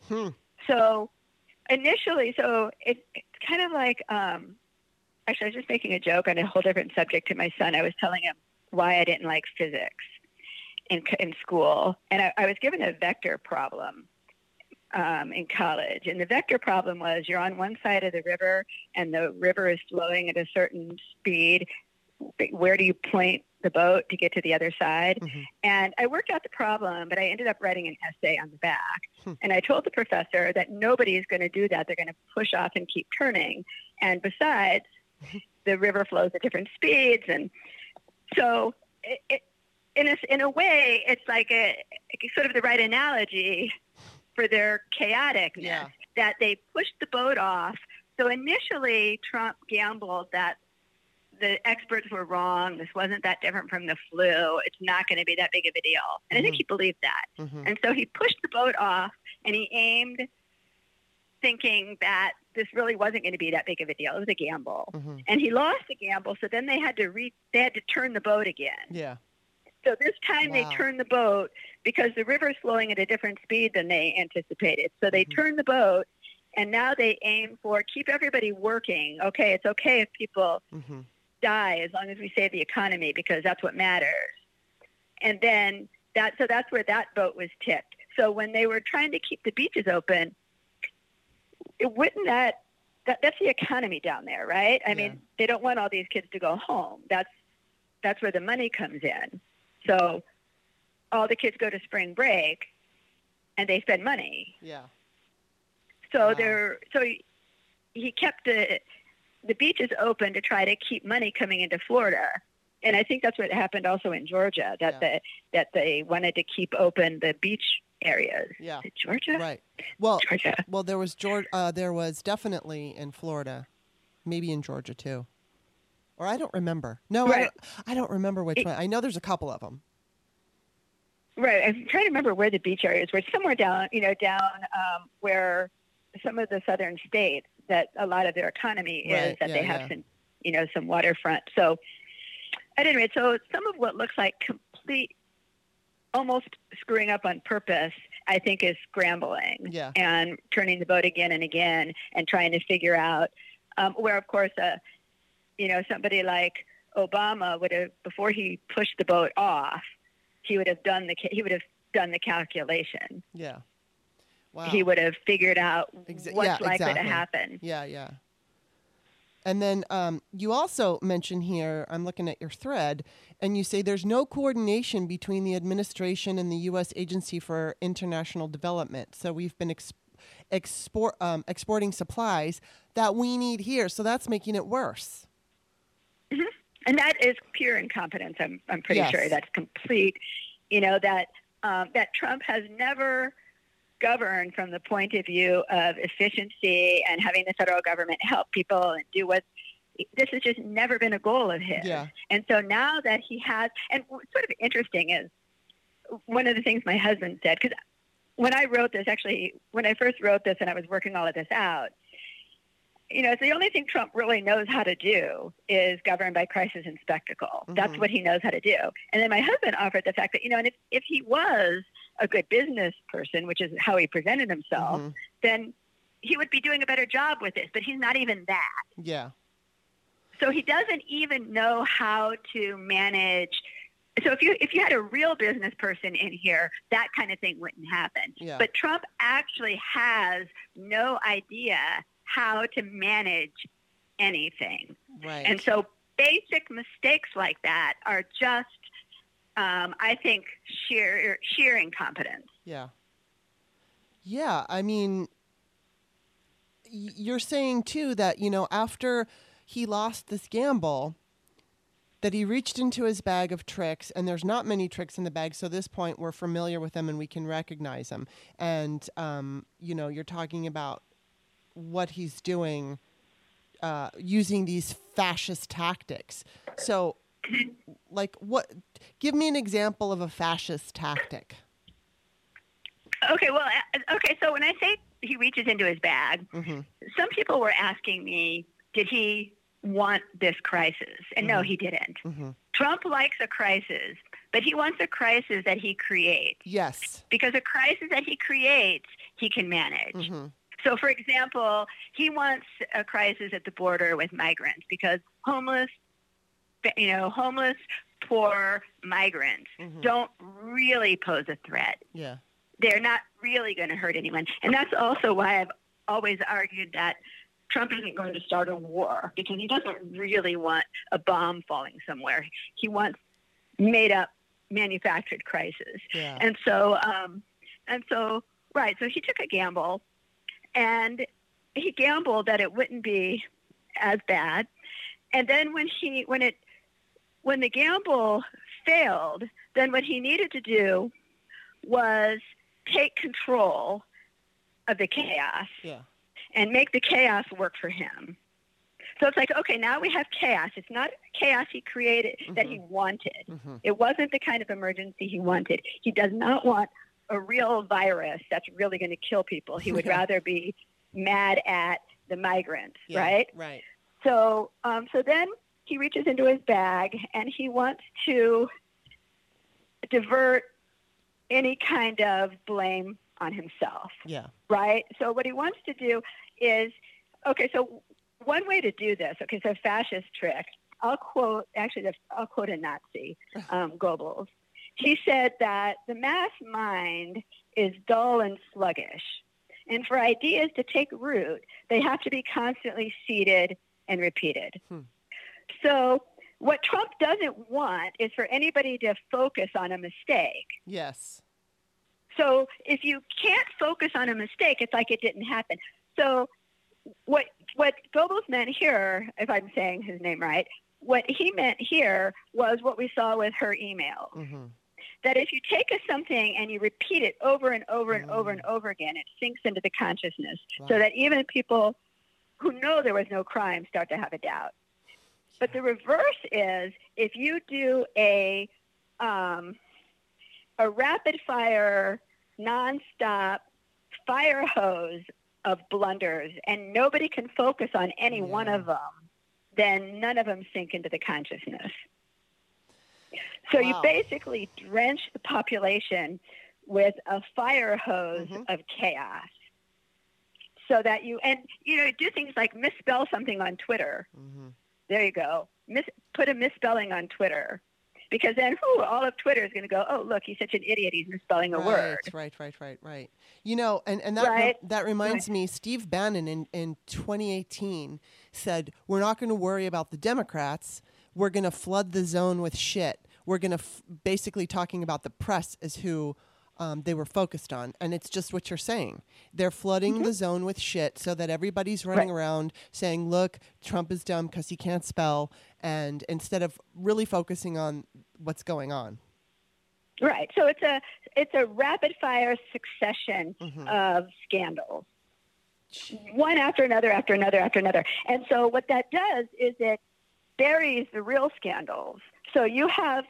Hmm. So initially, so it, it's kind of like um, actually I was just making a joke on a whole different subject to my son. I was telling him why I didn't like physics in in school, and I, I was given a vector problem um, in college. And the vector problem was you're on one side of the river, and the river is flowing at a certain speed. Where do you point the boat to get to the other side? Mhm. And I worked out the problem, but I ended up writing an essay on the back. Hmm. And I told the professor that nobody is going to do that. They're going to push off and keep turning. And besides, the river flows at different speeds. And so, it, it, in, a, in a way, it's like a, sort of the right analogy for their chaoticness Yeah. that they pushed the boat off. So initially, Trump gambled that the experts were wrong. This wasn't that different from the flu. It's not going to be that big of a deal. And I think Mhm. he believed that. Mm-hmm. And so he pushed the boat off and he aimed thinking that this really wasn't going to be that big of a deal. It was a gamble. Mm-hmm. And he lost the gamble, so then they had to re- they had to turn the boat again. Yeah. So this time Wow. they turned the boat because the river's flowing at a different speed than they anticipated. So they Mhm. turned the boat and now they aim for keep everybody working. Okay, it's okay if people Mm-hmm. die as long as we save the economy because that's what matters. And then that so that's where that boat was tipped. So when they were trying to keep the beaches open, it wouldn't that that, that's the economy down there, right? I Yeah. mean, they don't want all these kids to go home. That's that's where the money comes in. So all the kids go to spring break, and they spend money. Yeah. So Wow. they're so he, he kept the the beaches open to try to keep money coming into Florida. And I think that's what happened also in Georgia that Yeah. the that they wanted to keep open the beach areas. Yeah. Georgia? Right. Well, Georgia. well, there was Georgia. Uh, there was definitely in Florida, maybe in Georgia too, or I don't remember. No, I, don't, I don't remember which It- one. I know there's a couple of them. Right. I'm trying to remember where the beach areas were. Somewhere down, you know, down um, where some of the southern states that a lot of their economy Right, is that yeah, they have yeah. some, you know, some waterfront. So, at any rate, so some of what looks like complete, almost screwing up on purpose, I think, is scrambling Yeah. and turning the boat again and again and trying to figure out um, where, of course, uh, you know, somebody like Obama would have before he pushed the boat off, he would have done the he would have done the calculation. Yeah. Wow. He would have figured out what's yeah, likely exactly. to happen. Yeah, yeah. And then um, you also mention here, I'm looking at your thread, and you say there's no coordination between the administration and the U.S. Agency for International Development. So we've been ex- export um, exporting supplies that we need here. So that's making it worse. And that is pure incompetence. I'm, I'm pretty Yes. sure that's complete. You know that um, that Trump has never governed from the point of view of efficiency and having the federal government help people and do what. This has just never been a goal of his. Yeah. And so now that he has, and what's sort of interesting is one of the things my husband said because when I wrote this, actually, when I first wrote this and I was working all of this out, you know, it's the only thing Trump really knows how to do is govern by crisis and spectacle. That's Mhm. what he knows how to do. And then my husband offered the fact that, you know, and if, if he was a good business person, which is how he presented himself, Mhm. then he would be doing a better job with this. But he's not even that. Yeah. So he doesn't even know how to manage. So if you if you had a real business person in here, that kind of thing wouldn't happen. Yeah. But Trump actually has no idea how to manage anything. Right. And so basic mistakes like that are just, um, I think, sheer sheer incompetence. Yeah. Yeah, I mean, you're saying too that, you know, after he lost this gamble, that he reached into his bag of tricks, and there's not many tricks in the bag. So, at this point, we're familiar with them and we can recognize them. And, um, you know, you're talking about what he's doing uh, using these fascist tactics. So, like, what? Give me an example of a fascist tactic. Okay, well, uh, okay. So when I say he reaches into his bag, hmm some people were asking me, did he want this crisis? And no, Mhm. he didn't. hmm Trump likes a crisis, but he wants a crisis that he creates Yes. because a crisis that he creates, he can manage. So, for example, he wants a crisis at the border with migrants because homeless, you know, homeless, poor migrants Mhm. don't really pose a threat. Yeah. They're not really going to hurt anyone. And that's also why I've always argued that Trump isn't going to start a war because he doesn't really want a bomb falling somewhere. He wants made up, manufactured crisis. Yeah. And so, um, and so, right. So he took a gamble, and he gambled that it wouldn't be as bad. And then when he, when it, when the gamble failed, then what he needed to do was take control of the chaos yeah. and make the chaos work for him. So it's like, okay, now we have chaos. It's not chaos he created that he wanted. hmm It wasn't the kind of emergency he wanted. He does not want a real virus that's really going to kill people. He would rather be mad at the migrants, Yeah. right? Right. So, um, so then he reaches into his bag and he wants to divert any kind of blame on himself Yeah. right? So what he wants to do is, okay, so one way to do this, okay, so fascist trick, I'll quote, actually, I'll quote a Nazi, um, Goebbels. He said that the mass mind is dull and sluggish, And for ideas to take root, they have to be constantly seeded and repeated. Hmm. So, what Trump doesn't want is for anybody to focus on a mistake. Yes. So, if you can't focus on a mistake, it's like it didn't happen. So, what what Goebbels meant here, if I'm saying his name right, what he meant here was what we saw with her email. Mm-hmm. That if you take a something and you repeat it over and over and mm. over and mm. over again, it sinks into the consciousness wow. so that even people who know there was no crime start to have a doubt. But the reverse is if you do a um, a rapid fire, nonstop fire hose of blunders, and nobody can focus on any yeah. one of them, then none of them sink into the consciousness. So wow. you basically drench the population with a fire hose mm-hmm. of chaos. So that you and you know do things like misspell something on Twitter. Mm-hmm. There you go. Miss, put a misspelling on Twitter because then all of Twitter is going to go, oh, look, he's such an idiot. He's misspelling a right, word. Right, right, right, right. You know, and, and that, right? re- that reminds right. me, Steve Bannon in, in 2018 said, we're not going to worry about the Democrats. We're going to flood the zone with shit. We're going to f- basically talking about the press as who um, they were focused on. And it's just what you're saying. They're flooding mm-hmm. the zone with shit so that everybody's running right. around saying, look, Trump is dumb because he can't spell. And instead of really focusing on what's going on. Right. So it's a it's a rapid fire succession mm-hmm. of scandals. One after another after another after another. And so what that does is it buries the real scandals. So you have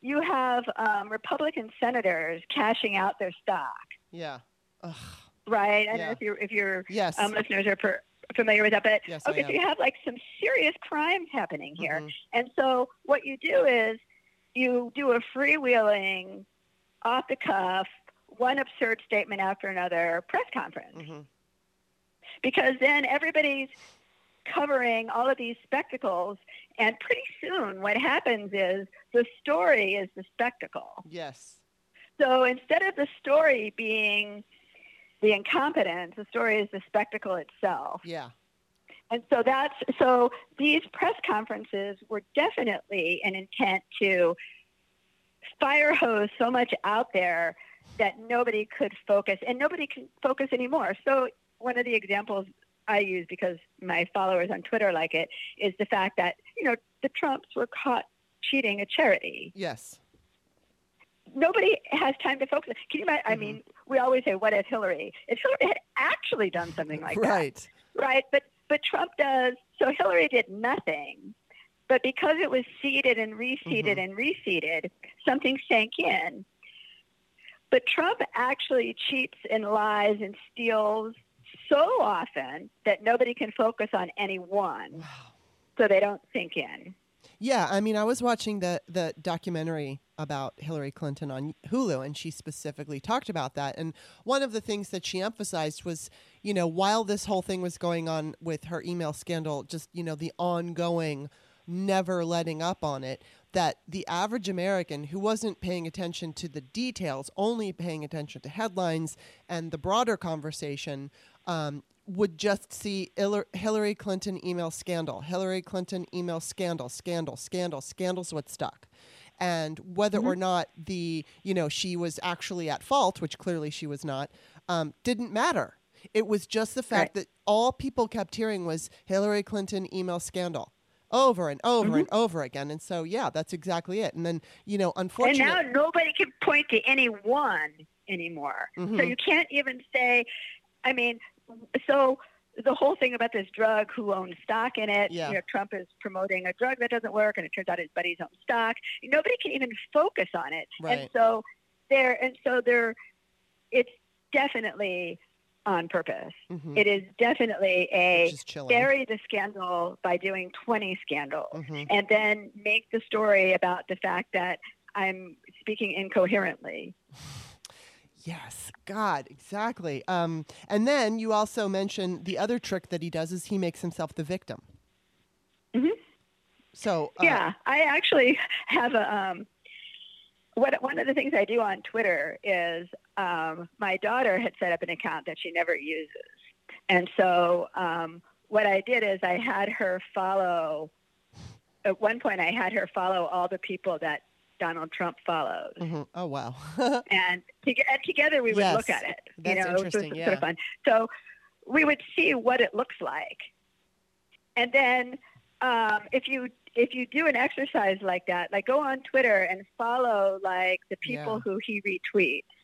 you have um, Republican senators cashing out their stock. Yeah. Ugh. Right. I yeah. know if your if your yes. um, listeners are per, familiar with that, but yes, okay, so you have like some serious crimes happening here, mm-hmm. and so what you do is you do a freewheeling, off the cuff, one absurd statement after another press conference, mm-hmm. because then everybody's covering all of these spectacles and pretty soon what happens is the story is the spectacle. Yes. So instead of the story being the incompetence, the story is the spectacle itself. Yeah. And so that's so these press conferences were definitely an intent to fire hose so much out there that nobody could focus and nobody can focus anymore. So one of the examples I use because my followers on Twitter like it is the fact that, you know, the Trumps were caught cheating a charity. Yes. Nobody has time to focus. Can you imagine? Mm-hmm. I mean, we always say, what if Hillary? If Hillary had actually done something like right. that. Right. Right. But, but Trump does. So Hillary did nothing. But because it was seeded and reseeded mm-hmm. and reseeded, something sank in. But Trump actually cheats and lies and steals so often that nobody can focus on any one wow. So they don't sink in. Yeah, I mean, I was watching the the documentary about Hillary Clinton on Hulu, and she specifically talked about that. And one of the things that she emphasized was, you know, while this whole thing was going on with her email scandal, just you know, the ongoing, never letting up on it, that the average American who wasn't paying attention to the details, only paying attention to headlines and the broader conversation, um, would just see Hillary Clinton email scandal, Hillary Clinton email scandal, scandal, scandal, scandals what stuck. And whether mm-hmm. or not the, you know, she was actually at fault, which clearly she was not, um, didn't matter. It was just the fact right. that all people kept hearing was Hillary Clinton email scandal over and over mm-hmm. and over again. And so, yeah, that's exactly it. And then, you know, unfortunately. And now nobody can point to any one anymore. Mm-hmm. So you can't even say, I mean, so the whole thing about this drug, who owns stock in it? Yeah. You know, Trump is promoting a drug that doesn't work, and it turns out his buddies own stock. Nobody can even focus on it, right. and so there, and so there, it's definitely on purpose. Mm-hmm. It is definitely a bury the scandal by doing 20 scandals mm-hmm. and then make the story about the fact that I'm speaking incoherently. Yes, God, exactly. Um, and then you also mentioned the other trick that he does is he makes himself the victim. Mm-hmm. So uh, yeah, I actually have a um, what one of the things I do on Twitter is um, my daughter had set up an account that she never uses, and so um, what I did is I had her follow. At one point, I had her follow all the people that Donald Trump follows. Mm-hmm. Oh wow! and, to, and, together we would yes. look at it. That's you know, interesting. it was yeah. sort of fun. So we would see what it looks like, and then um, if you if you do an exercise like that, like go on Twitter and follow like the people Yeah. who he retweets,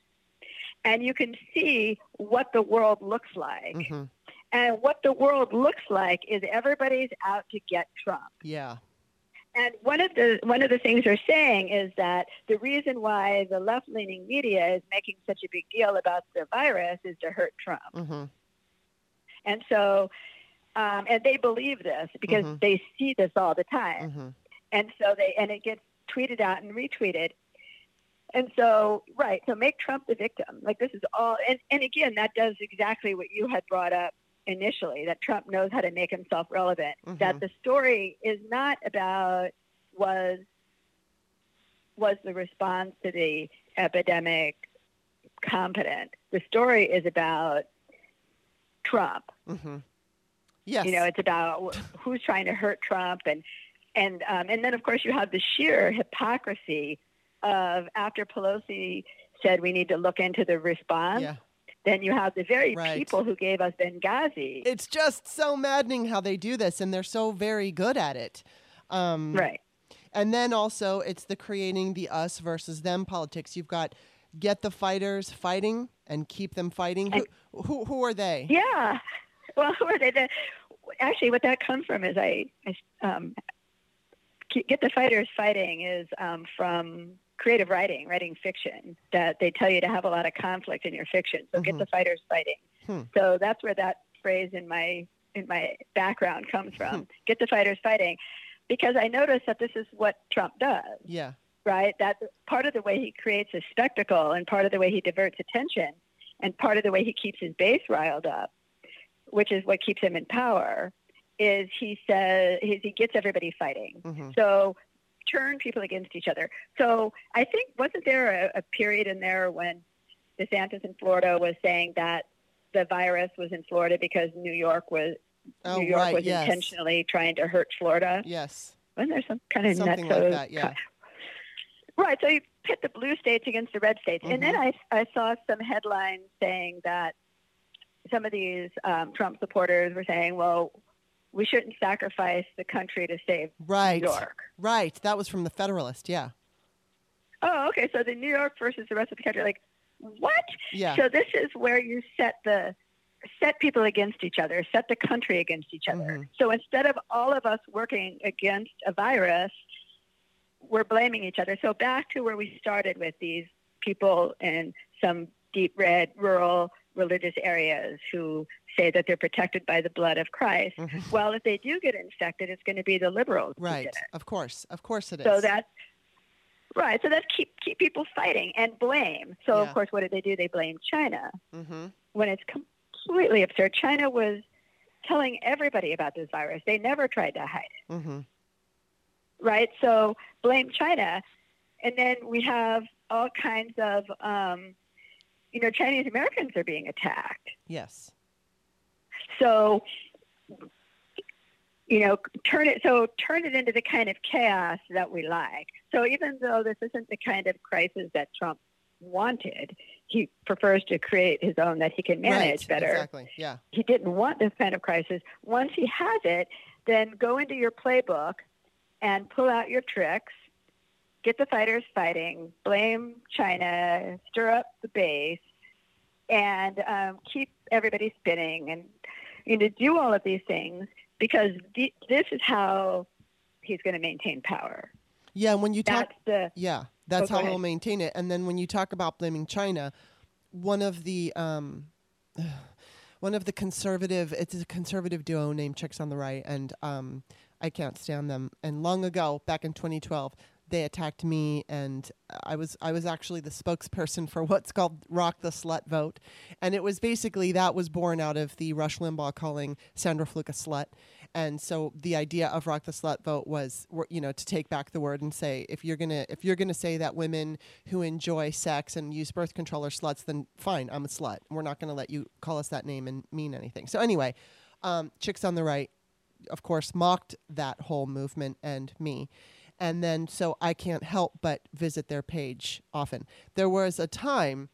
and you can see what the world looks like. hmm And what the world looks like is everybody's out to get Trump. Yeah. And one of the one of the things they're saying is that the reason why the left leaning media is making such a big deal about the virus is to hurt Trump. hmm And so, um, and they believe this because Mhm. they see this all the time. hmm And so they and it gets tweeted out and retweeted. And so, right, so make Trump the victim. Like this is all, and, and again, that does exactly what you had brought up initially, that Trump knows how to make himself relevant. Mhm. That the story is not about was was the response to the epidemic competent. The story is about Trump. hmm Yes. You know, it's about who's trying to hurt Trump, and and um, and then of course you have the sheer hypocrisy of after Pelosi said we need to look into the response. yeah. Then you have the very Right. people who gave us Benghazi. It's just so maddening how they do this, and they're so very good at it. Um, right. And then also, it's the creating the us versus them politics. You've got get the fighters fighting and keep them fighting. Who, who, who are they? Yeah. Well, who are they? The, actually, what that comes from is I, I um, get the fighters fighting is um, from creative writing, writing fiction. That they tell you to have a lot of conflict in your fiction. So get Mhm. the fighters fighting. Hmm. So that's where that phrase in my in my background comes from. Hmm. Get the fighters fighting, because I noticed that this is what Trump does Yeah. right? That's part of the way he creates a spectacle and part of the way he diverts attention and part of the way he keeps his base riled up, which is what keeps him in power, is he says he gets everybody fighting. hmm So turn people against each other. So I think wasn't there a, a period in there when DeSantis in Florida was saying that the virus was in Florida because New York was Oh, New York right. was yes. intentionally trying to hurt Florida? Yes. Wasn't there some kind of Something like that. Yeah. Right. So you pit the blue states against the red states. And then Mm-hmm. I, I saw some headlines saying that some of these um, Trump supporters were saying, well, we shouldn't sacrifice the country to save Right. New York. Right. That was from the Federalist. Yeah. Oh, okay. So the New York versus the rest of the country. Like, what? Yeah. So this is where you set the set people against each other, set the country against each other. Mhm. So instead of all of us working against a virus, we're blaming each other. So back to where we started with these people in some deep red rural religious areas who say that they're protected by the blood of Christ. Mhm. Well, if they do get infected, it's going to be the liberals who Right. get it. Of course. Of course it is. So that's right. So that's keep keep people fighting and blame. So Yeah. of course, what did they do? They blame China hmm when it's completely absurd. China was telling everybody about this virus. They never tried to hide it, hmm right? So blame China, and then we have all kinds of, um, you know, Chinese Americans are being attacked. Yes. So, you know, turn it so turn it into the kind of chaos that we like. So even though this isn't the kind of crisis that Trump wanted, he prefers to create his own that he can manage right. better. Exactly. Yeah. He didn't want this kind of crisis. Once he has it, then go into your playbook and pull out your tricks. Get the fighters fighting, blame China, stir up the base, and um, keep everybody spinning and you know do all of these things because th- this is how he's going to maintain power. Yeah. And when you talk, That's the yeah, that's go how he'll maintain it. And then when you talk about blaming China, one of the um, one of the conservative, it's a conservative duo named Chicks on the Right, and um, I can't stand them. And long ago, back in 2012, they attacked me, and I was I was actually the spokesperson for what's called "Rock the Slut" vote, and it was basically that was born out of the Rush Limbaugh calling Sandra Fluke a slut, and so the idea of rock the slut vote was you know to take back the word and say if you're gonna if you're gonna say that women who enjoy sex and use birth control are sluts then fine i'm a slut. We're not gonna let you call us that name and mean anything. So anyway um, chicks on the right of course mocked that whole movement and me and then so i can't help but visit their page often there was a time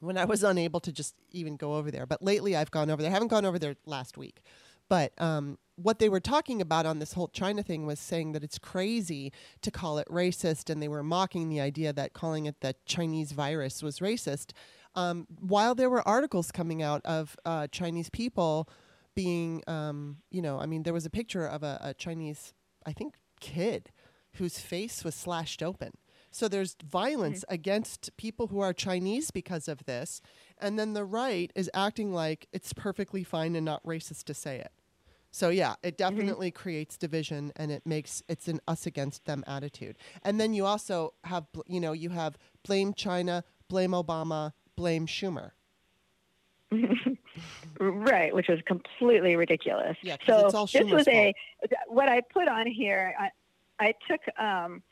when i was unable to just even go over there but lately i've gone over there i haven't gone over there last week but um, what they were talking about on this whole China thing was saying that it's crazy to call it racist, and they were mocking the idea that calling it the Chinese virus was racist. Um, while there were articles coming out of uh, Chinese people being, um, you know, I mean, there was a picture of a, a Chinese, I think, kid whose face was slashed open. So there's violence mm-hmm. against people who are Chinese because of this. And then the right is acting like it's perfectly fine and not racist to say it. So yeah, it mm-hmm. definitely mm-hmm. creates division and it makes it's an us against them attitude. And then you also have you know, you have blame China, blame Obama, blame Schumer. right, which was completely ridiculous. Yeah, so this was fault. a what I put on here. I, took um,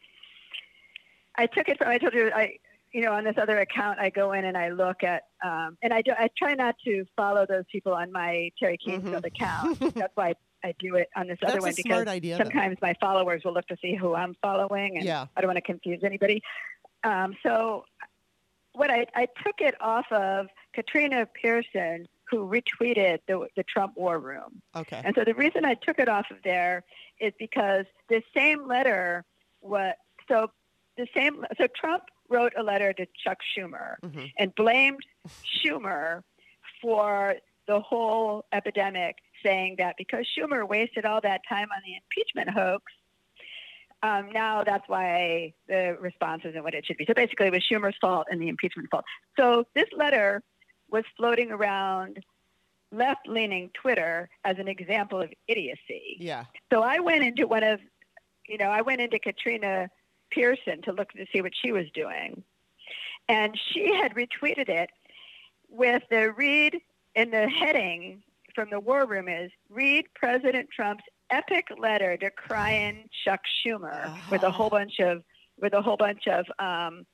I took it from. I told you I you know, on this other account, I go in and I look at, um, and I do, I try not to follow those people on my Teri Kanefield mm-hmm. account. That's why I do it on this That's other one because idea, sometimes though. my followers will look to see who I'm following, and yeah. I don't want to confuse anybody. Um, so, what I, I took it off of Katrina Pearson, who retweeted the, the Trump War Room. Okay. And so the reason I took it off of there is because the same letter, what so the same so Trump wrote a letter to Chuck Schumer mm-hmm. and blamed Schumer for the whole epidemic, saying that because Schumer wasted all that time on the impeachment hoax, um, now that's why the response isn't what it should be. So basically, it was Schumer's fault and the impeachment fault. So this letter was floating around left leaning Twitter as an example of idiocy. Yeah. So I went into one of, you know, I went into Katrina Pearson to look to see what she was doing. And she had retweeted it with the read in the heading from the war room is read President Trump's epic letter to decrying Chuck Schumer uh-huh. with a whole bunch of with a whole bunch of um,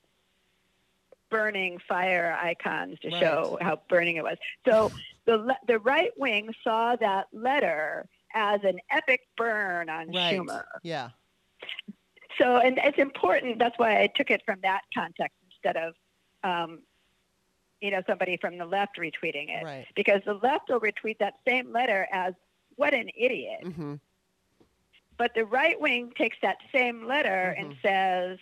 burning fire icons to right. show how burning it was. So the the right wing saw that letter as an epic burn on right. Schumer. Yeah. So, and it's important. That's why I took it from that context instead of, um, you know, somebody from the left retweeting it. Right. Because the left will retweet that same letter as "What an idiot." Mm-hmm. But the right wing takes that same letter mm-hmm. and says,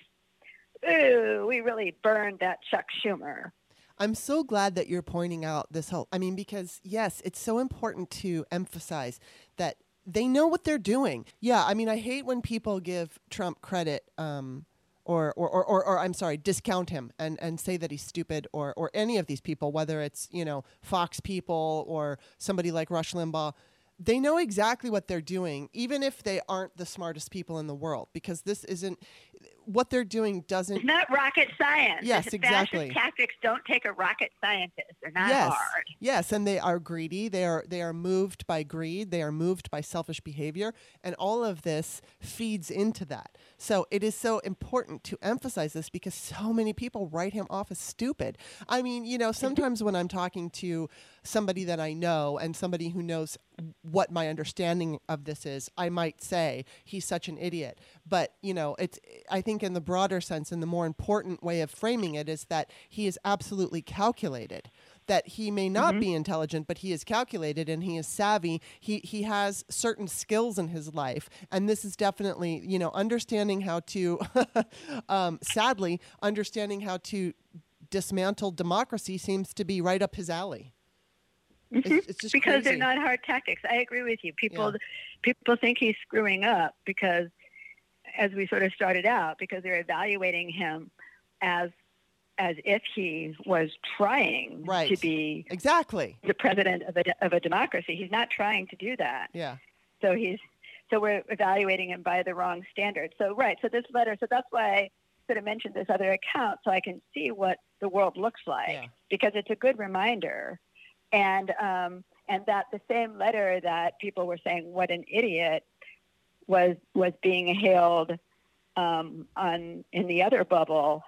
"Ooh, we really burned that Chuck Schumer." I'm so glad that you're pointing out this whole. I mean, because yes, it's so important to emphasize that they know what they're doing. Yeah, I mean, I hate when people give Trump credit. Um, or, or, or, or, or, I'm sorry, discount him and, and say that he's stupid or, or any of these people, whether it's, you know, Fox people or somebody like Rush Limbaugh they know exactly what they're doing, even if they aren't the smartest people in the world, because this isn't what they're doing doesn't. It's not rocket science. Yes, exactly. Fascist Tactics don't take a rocket scientist. They're not yes. hard. Yes, and they are greedy. They are they are moved by greed. They are moved by selfish behavior, and all of this feeds into that. So it is so important to emphasize this because so many people write him off as stupid. I mean, you know, sometimes when I'm talking to somebody that I know and somebody who knows what my understanding of this is, I might say he's such an idiot. But, you know, it's I think in the broader sense and the more important way of framing it is that he is absolutely calculated that he may not mm-hmm. be intelligent, but he is calculated and he is savvy. He he has certain skills in his life, and this is definitely you know understanding how to, um, sadly, understanding how to dismantle democracy seems to be right up his alley. Mm-hmm. It's, it's because crazy. they're not hard tactics. I agree with you. People yeah. people think he's screwing up because, as we sort of started out, because they're evaluating him as as if he was trying right. to be exactly the president of a of a democracy. He's not trying to do that. Yeah. So he's so we're evaluating him by the wrong standard. So right. So this letter. So that's why I sort of mentioned this other account so I can see what the world looks like yeah. because it's a good reminder. And um, and that the same letter that people were saying what an idiot was was being hailed um, on in the other bubble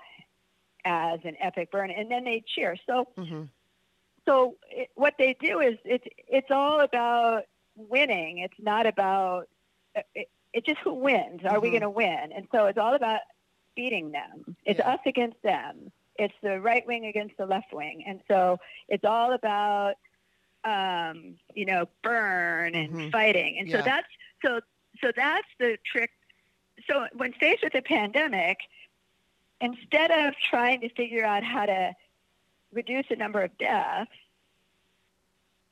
as an epic burn, and then they cheer. So, mm-hmm. so it, what they do is it's it's all about winning. It's not about it, it's just who wins. Are mm-hmm. we going to win? And so it's all about beating them. It's yeah. us against them. It's the right wing against the left wing, and so it's all about um, you know burn and mm-hmm. fighting. And yeah. so that's so so that's the trick. So when faced with a pandemic, instead of trying to figure out how to reduce the number of deaths,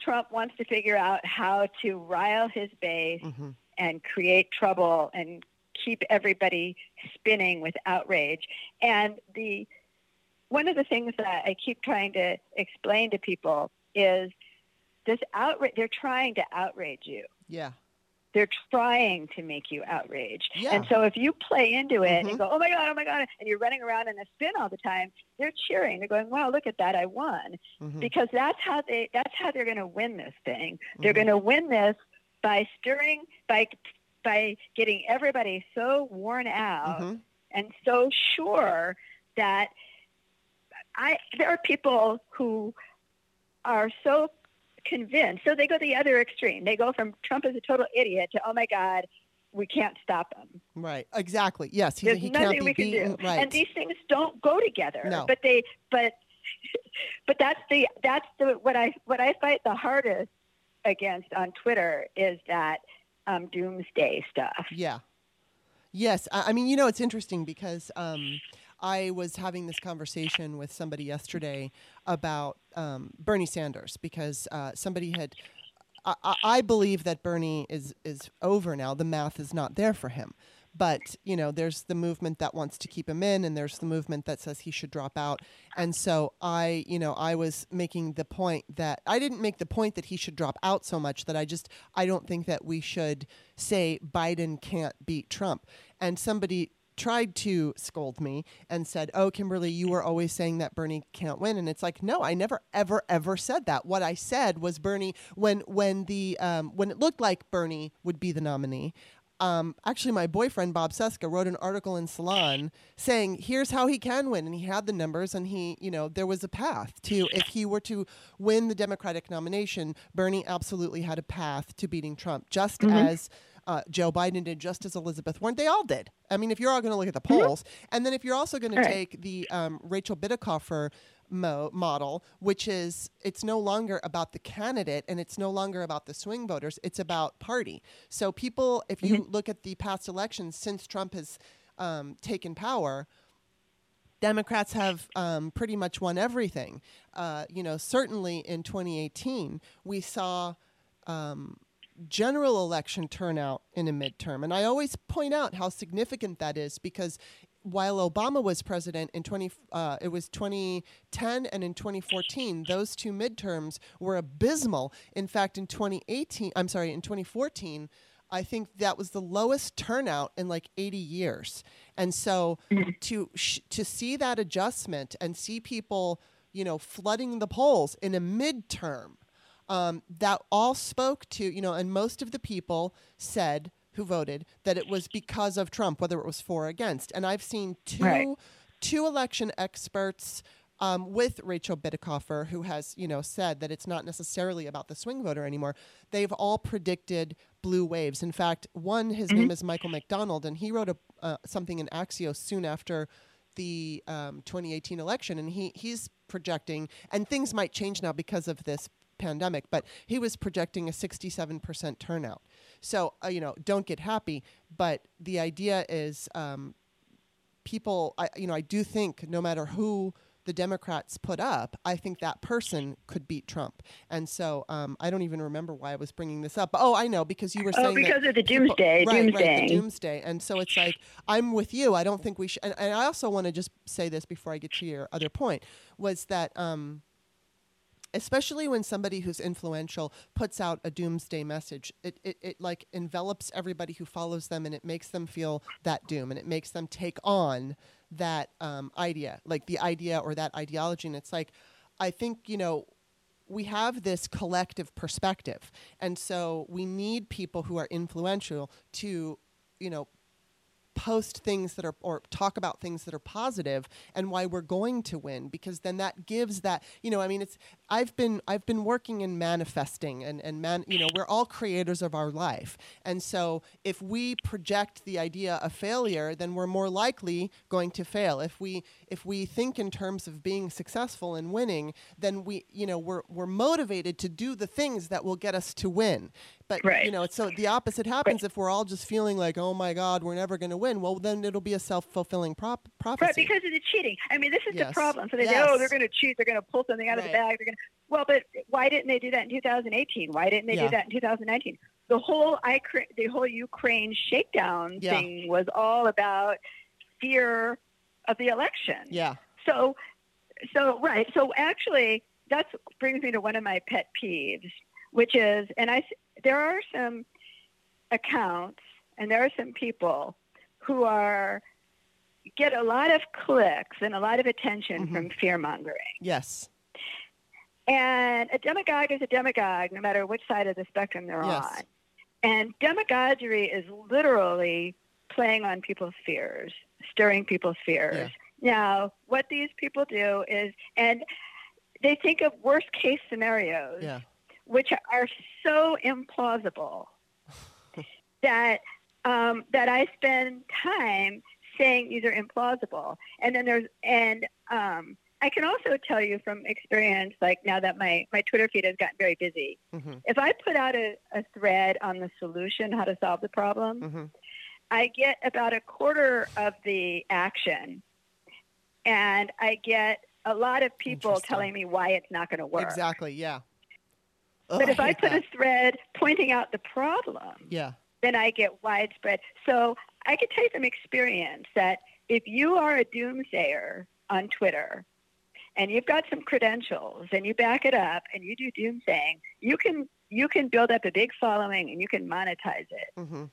Trump wants to figure out how to rile his base mm-hmm. and create trouble and keep everybody spinning with outrage. And the one of the things that I keep trying to explain to people is this outrage. They're trying to outrage you. Yeah they're trying to make you outraged. Yeah. And so if you play into it mm-hmm. and go, oh my God, oh my God, and you're running around in a spin all the time, they're cheering. They're going, wow, look at that, I won. Mm-hmm. Because that's how they that's how they're going to win this thing. Mm-hmm. They're going to win this by stirring by by getting everybody so worn out mm-hmm. and so sure that I there are people who are so convinced. So they go the other extreme. They go from Trump is a total idiot to, oh my God, we can't stop him. Right. Exactly. Yes. He, There's he nothing we can do. Right. And these things don't go together. No. But they, but, but that's the, that's the, what I, what I fight the hardest against on Twitter is that um, doomsday stuff. Yeah. Yes. I, I mean, you know, it's interesting because, um, I was having this conversation with somebody yesterday about um, Bernie Sanders because uh, somebody had. I, I believe that Bernie is is over now. The math is not there for him but you know there's the movement that wants to keep him in and there's the movement that says he should drop out and so i you know i was making the point that i didn't make the point that he should drop out so much that i just i don't think that we should say biden can't beat trump and somebody tried to scold me and said, "Oh, Kimberly, you were always saying that Bernie can't win," and it's like, no, I never, ever, ever said that. What I said was Bernie when when the um, when it looked like Bernie would be the nominee. Um, actually, my boyfriend Bob Cesca wrote an article in Salon saying, "Here's how he can win," and he had the numbers, and he, you know, there was a path to if he were to win the Democratic nomination, Bernie absolutely had a path to beating Trump, just mm-hmm. as uh, Joe Biden did, just as Elizabeth Warren. They all did. I mean, if you're all going to look at the mm-hmm. polls, mm-hmm. and then if you're also going to take the um, Rachel Bitecofer mo- model, which is it's no longer about the candidate and it's no longer about the swing voters, it's about party. So people, if you mm-hmm. look at the past elections since Trump has um, taken power. Democrats have um, pretty much won everything. Uh, you know, certainly in 2018, we saw um, general election turnout in a midterm. And I always point out how significant that is because while Obama was president in 20, uh, it was 2010 and in 2014, those two midterms were abysmal. In fact, in 2018, I'm sorry, in 2014, I think that was the lowest turnout in like 80 years. And so mm-hmm. to sh- to see that adjustment and see people, you know, flooding the polls in a midterm um, that all spoke to, you know, and most of the people said who voted that it was because of Trump, whether it was for or against. And I've seen two right. two election experts um, with Rachel Bitecofer, who has, you know, said that it's not necessarily about the swing voter anymore. They've all predicted blue waves. In fact, one, his mm-hmm. name is Michael McDonald, and he wrote a, uh, something in Axios soon after the um, 2018 election, and he he's projecting, and things might change now because of this pandemic, but he was projecting a 67% turnout. So, uh, you know, don't get happy, but the idea is um, people, I, you know, I do think no matter who the Democrats put up, I think that person could beat Trump. And so um, I don't even remember why I was bringing this up. Oh, I know because you were oh, saying oh, because of the doomsday, people, doomsday, right, right, the doomsday. And so it's like I'm with you. I don't think we should. And, and I also want to just say this before I get to your other point was that. Um, especially when somebody who's influential puts out a doomsday message it, it, it like envelops everybody who follows them and it makes them feel that doom and it makes them take on that um, idea like the idea or that ideology and it's like i think you know we have this collective perspective. And so we need people who are influential to, you know, post things that are or talk about things that are positive and why we're going to win because then that gives that you know i mean it's i've been i've been working in manifesting and and man you know we're all creators of our life. And so if we project the idea of failure then we're more likely going to fail. If we if we think in terms of being successful and winning then we you know we're we're motivated to do the things that will get us to win but Right. you know, so the opposite happens if we're all just feeling like, oh my God, we're never going to win. Well, then it'll be a self fulfilling prop- prophecy. Right, because of the cheating. I mean, this is Yes. the problem. So they say, oh, they're going to cheat. They're going to pull something out of the bag. They're going to. Well, but why didn't they do that in 2018? Why didn't they Yeah. do that in 2019? The whole I the whole Ukraine shakedown Yeah. thing was all about fear of the election. yeah, So, so right. So actually, that brings me to one of my pet peeves, which is, and I there are some accounts and there are some people who are get a lot of clicks and a lot of attention Mhm. from fear mongering. yes, And a demagogue is a demagogue, no matter which side of the spectrum they're Yes. on. And demagoguery is literally playing on people's fears, stirring people's fears. Now, what these people do is, and they think of worst case scenarios, yeah, which are so implausible that um, that I spend time saying these are implausible. And then there's and um, I can also tell you from experience, like now that my my Twitter feed has gotten very busy, hmm if I put out a, a thread on the solution, how to solve the problem, hmm I get about a quarter of the action, and I get a lot of people telling me why it's not going to work. exactly, yeah. Oh, But if I hate put that. a thread pointing out the problem, yeah, then I get widespread. So I can tell you from experience that if you are a doomsayer on Twitter and you've got some credentials and you back it up and you do doomsaying, you can you can build up a big following and you can monetize it. hmm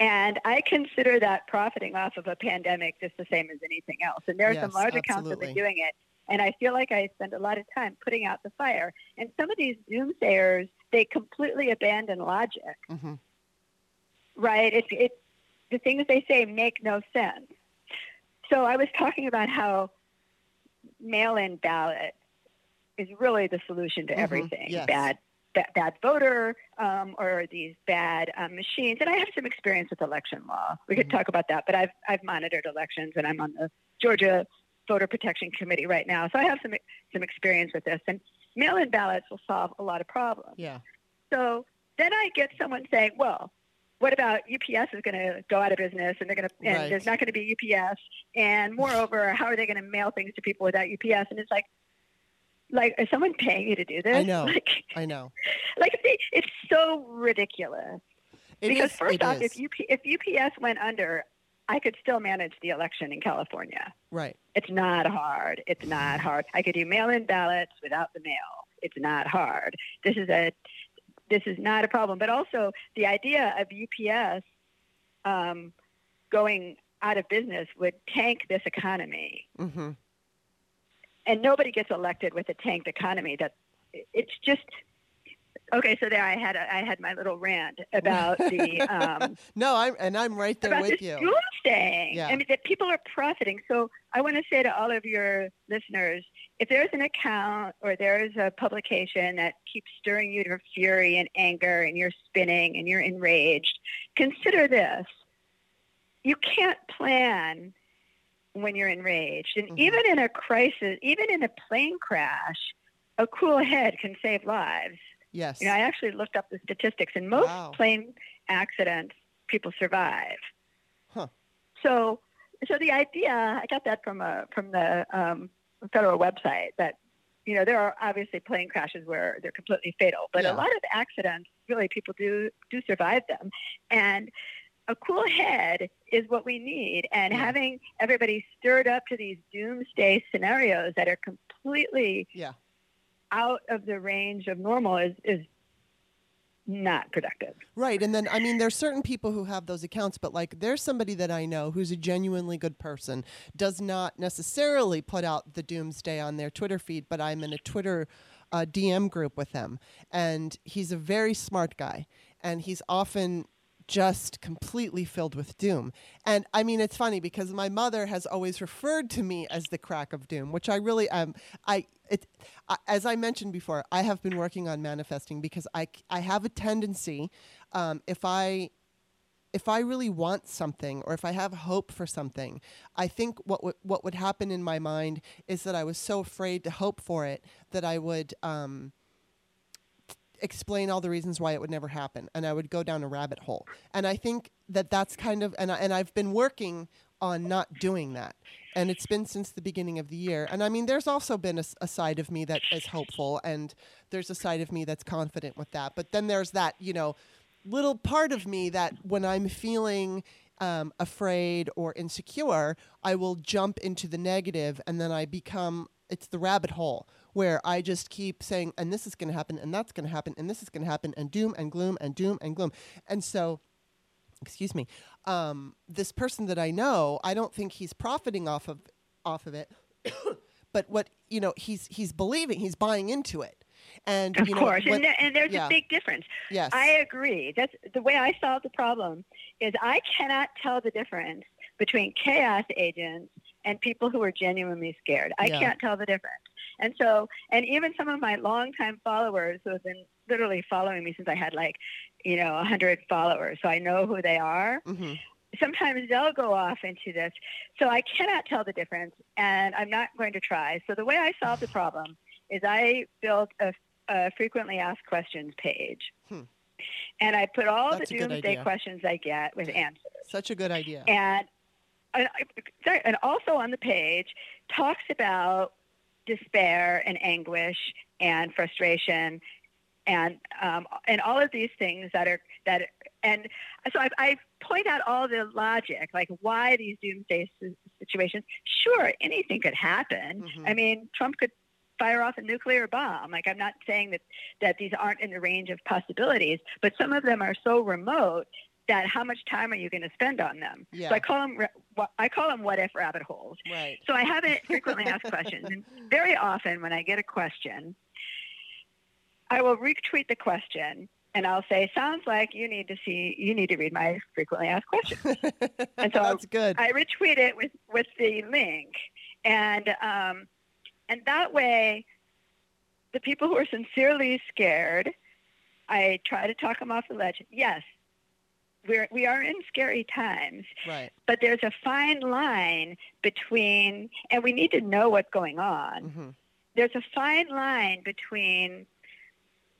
And I consider that profiting off of a pandemic just the same as anything else. And there are some large accounts that are doing it. And I feel like I spend a lot of time putting out the fire. And some of these doomsayers, they completely abandon logic, hmm right? It, it, the things they say make no sense. So I was talking about how mail-in ballot is really the solution to Mhm, everything. yes. Bad, bad, bad voter um, or these bad um, machines. And I have some experience with election law. We could Mhm. talk about that. But I've I've monitored elections, and I'm on the Georgia Voter Protection Committee right now, so I have some some experience with this. And mail-in ballots will solve a lot of problems. yeah, So then I get someone saying, well, what about UPS is going to go out of business and they're going to, and Right. there's not going to be UPS. And moreover, how are they going to mail things to people without UPS? And it's like, like, is someone paying you to do this? I know. Like, I know. like it's so ridiculous. It because is- first off, is. if, UP, if UPS went under, I could still manage the election in California. right, It's not hard. It's not hard. I could do mail-in ballots without the mail. It's not hard. This is a this is not a problem. But also the idea of UPS um, going out of business would tank this economy, hmm and nobody gets elected with a tanked economy. That it's just okay. So there, I had a, I had my little rant about the. Um, no, I'm and I'm right there about with you. doomsday. Yeah. I mean, that people are profiting. So I want to say to all of your listeners, if there's an account or there's a publication that keeps stirring you to fury and anger and you're spinning and you're enraged, consider this. You can't plan when you're enraged. And Mhm. even in a crisis, even in a plane crash, a cool head can save lives. Yes. You know, I actually looked up the statistics, and most Wow. plane accidents, people survive. Huh. So, so the idea, I got that from a from the um, federal website that, you know, there are obviously plane crashes where they're completely fatal, but Yeah. a lot of accidents, really, people do do survive them, and a cool head is what we need. And Yeah. having everybody stirred up to these doomsday scenarios that are completely yeah. out of the range of normal is is not productive. Right. And then, I mean, there's certain people who have those accounts, but like there's somebody that I know who's a genuinely good person, does not necessarily put out the doomsday on their Twitter feed, but I'm in a Twitter uh, a DM group with them, and he's a very smart guy, and he's often just completely filled with doom. And I mean, it's funny because my mother has always referred to me as the crack of doom, which I really am. I it as I mentioned before, I have been working on manifesting because I I have a tendency, um, if I if I really want something or if I have hope for something, I think what w- what would happen in my mind is that I was so afraid to hope for it that I would. Um, explain all the reasons why it would never happen and i would go down a rabbit hole. And i think that that's kind of and, I, and i've been working on not doing that. And it's been since the beginning of the year. And i mean there's also been a, a side of me that is hopeful and there's a side of me that's confident with that. But then there's that you know little part of me that when i'm feeling um, afraid or insecure i will jump into the negative and then i become it's the rabbit hole where I just keep saying, and this is going to happen, and that's going to happen, and this is going to happen, and doom and gloom and doom and gloom. And so, excuse me, um, this person that I know, I don't think he's profiting off of off of it, but what you know, he's he's believing, he's buying into it. And of you know, course, when- and, there, and there's yeah. a big difference. yes, I agree. That's the way I solve the problem. Is I cannot tell the difference between chaos agents and people who are genuinely scared. I Yeah. can't tell the difference. And so, and even some of my longtime followers who have been literally following me since I had like, you know, 100 followers, so I know who they are. hmm Sometimes they'll go off into this. So I cannot tell the difference, and I'm not going to try. So the way I solve the problem is I built a, a frequently asked questions page. Hmm. And I put all That's the doomsday questions I get with answers. such a good idea. And, and also on the page talks about despair and anguish and frustration and um, and all of these things that are that and so I, I point out all the logic like why these doomsday situations sure anything could happen Mhm. i mean trump could fire off a nuclear bomb like i'm not saying that that these aren't in the range of possibilities but some of them are so remote that how much time are you going to spend on them Yeah. so i call them i call them what if rabbit holes right. so I have it frequently asked questions, and very often when I get a question, I will retweet the question and I'll say, "Sounds like you need to see, you need to read my frequently asked questions." And so That's good. I retweet it with with the link, and um, and that way, the people who are sincerely scared, I try to talk them off the ledge. Yes, we're we are in scary times, right. but there's a fine line between, and we need to know what's going on. hmm There's a fine line between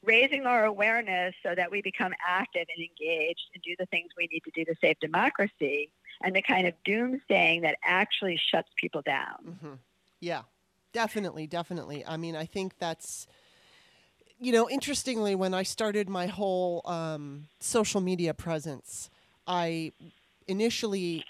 raising our awareness so that we become active and engaged and do the things we need to do to save democracy and the kind of doomsaying that actually shuts people down. hmm Yeah, definitely, definitely. I mean, I think that's, you know, interestingly, when I started my whole um, social media presence, I initially,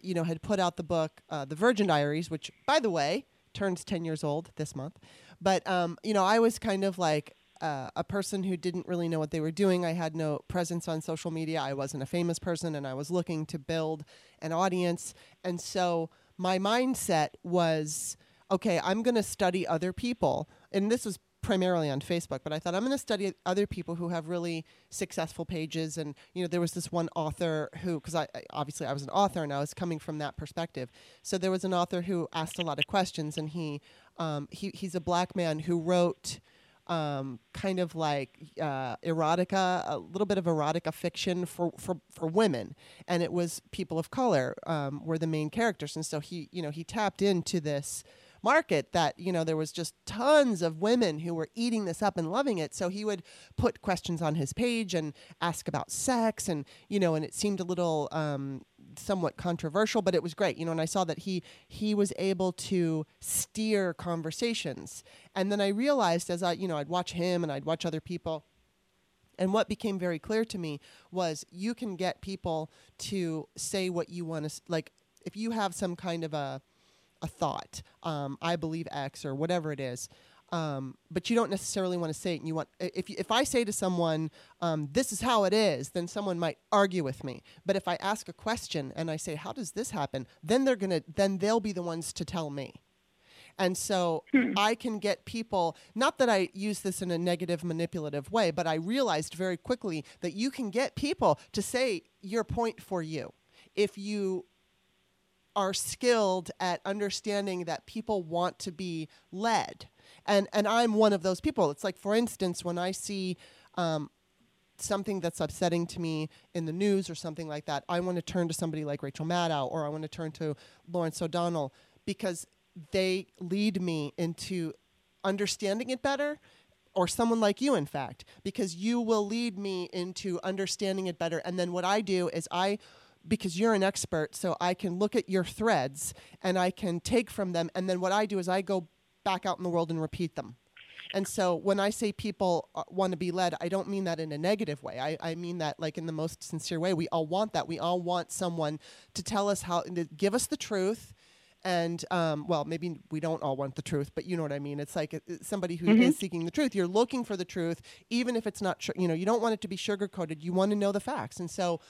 you know, had put out the book, uh, The Virgin Diaries, which, by the way, turns 10 years old this month. But, um, you know, I was kind of like, uh, a person who didn't really know what they were doing. I had no presence on social media. I wasn't a famous person, and I was looking to build an audience. And so my mindset was okay, I'm going to study other people. And this was primarily on Facebook, but I thought I'm going to study other people who have really successful pages. And, you know, there was this one author who, because I I- obviously I was an author and I was coming from that perspective. So there was an author who asked a lot of questions, and he, um, he he's a black man who wrote um, kind of like uh, erotica, a little bit of erotica fiction for, for, for women, and it was people of color um, were the main characters, and so he you know he tapped into this market that you know there was just tons of women who were eating this up and loving it. So he would put questions on his page and ask about sex and you know and it seemed a little um, somewhat controversial but it was great. You know and i saw that he he was able to steer conversations. And then i realized as i you know i'd watch him and i'd watch other people. And what became very clear to me was you can get people to say what you want to like if you have some kind of a a thought um, i believe x or whatever it is um, but you don't necessarily want to say it and you want if, if i say to someone um, this is how it is then someone might argue with me. But if i ask a question and i say how does this happen? then they're gonna then they'll be the ones to tell me. And so Hmm. I can get people, not that I use this in a negative, manipulative way, but I realized very quickly that you can get people to say your point for you. If you are skilled at understanding that people want to be led. And, and I'm one of those people. It's like, for instance, when I see um, something that's upsetting to me in the news or something like that, I want to turn to somebody like Rachel Maddow or I want to turn to Lawrence O'Donnell because they lead me into understanding it better or someone like you in fact because you will lead me into understanding it better and then what I do is I because you're an expert so I can look at your threads and I can take from them and then what I do is I go back out in the world and repeat them and so when I say people uh, want to be led, I don't mean that in a negative way. I, I mean that like in the most sincere way. We all want that. We all want someone to tell us how, to give us the truth. And um, well, maybe we don't all want the truth, but you know what I mean. It's like uh, somebody who is seeking the truth. You're looking for the truth, even if it's not. You know, you don't want it to be sugar coated. You want to know the facts. And so,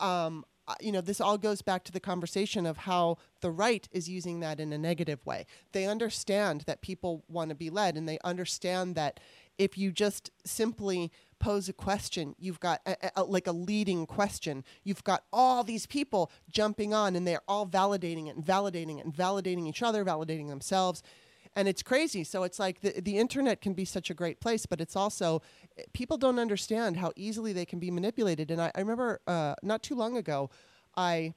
um, Uh, you know, this all goes back to the conversation of how the right is using that in a negative way. They understand that people want to be led, and they understand that if you just simply pose a question, you've got a, a- like a leading question, you've got all these people jumping on, and they're all validating it and validating it and validating each other, validating themselves. And it's crazy. So it's like the, the internet can be such a great place, but it's also people don't understand how easily they can be manipulated. And I, I remember uh, not too long ago, I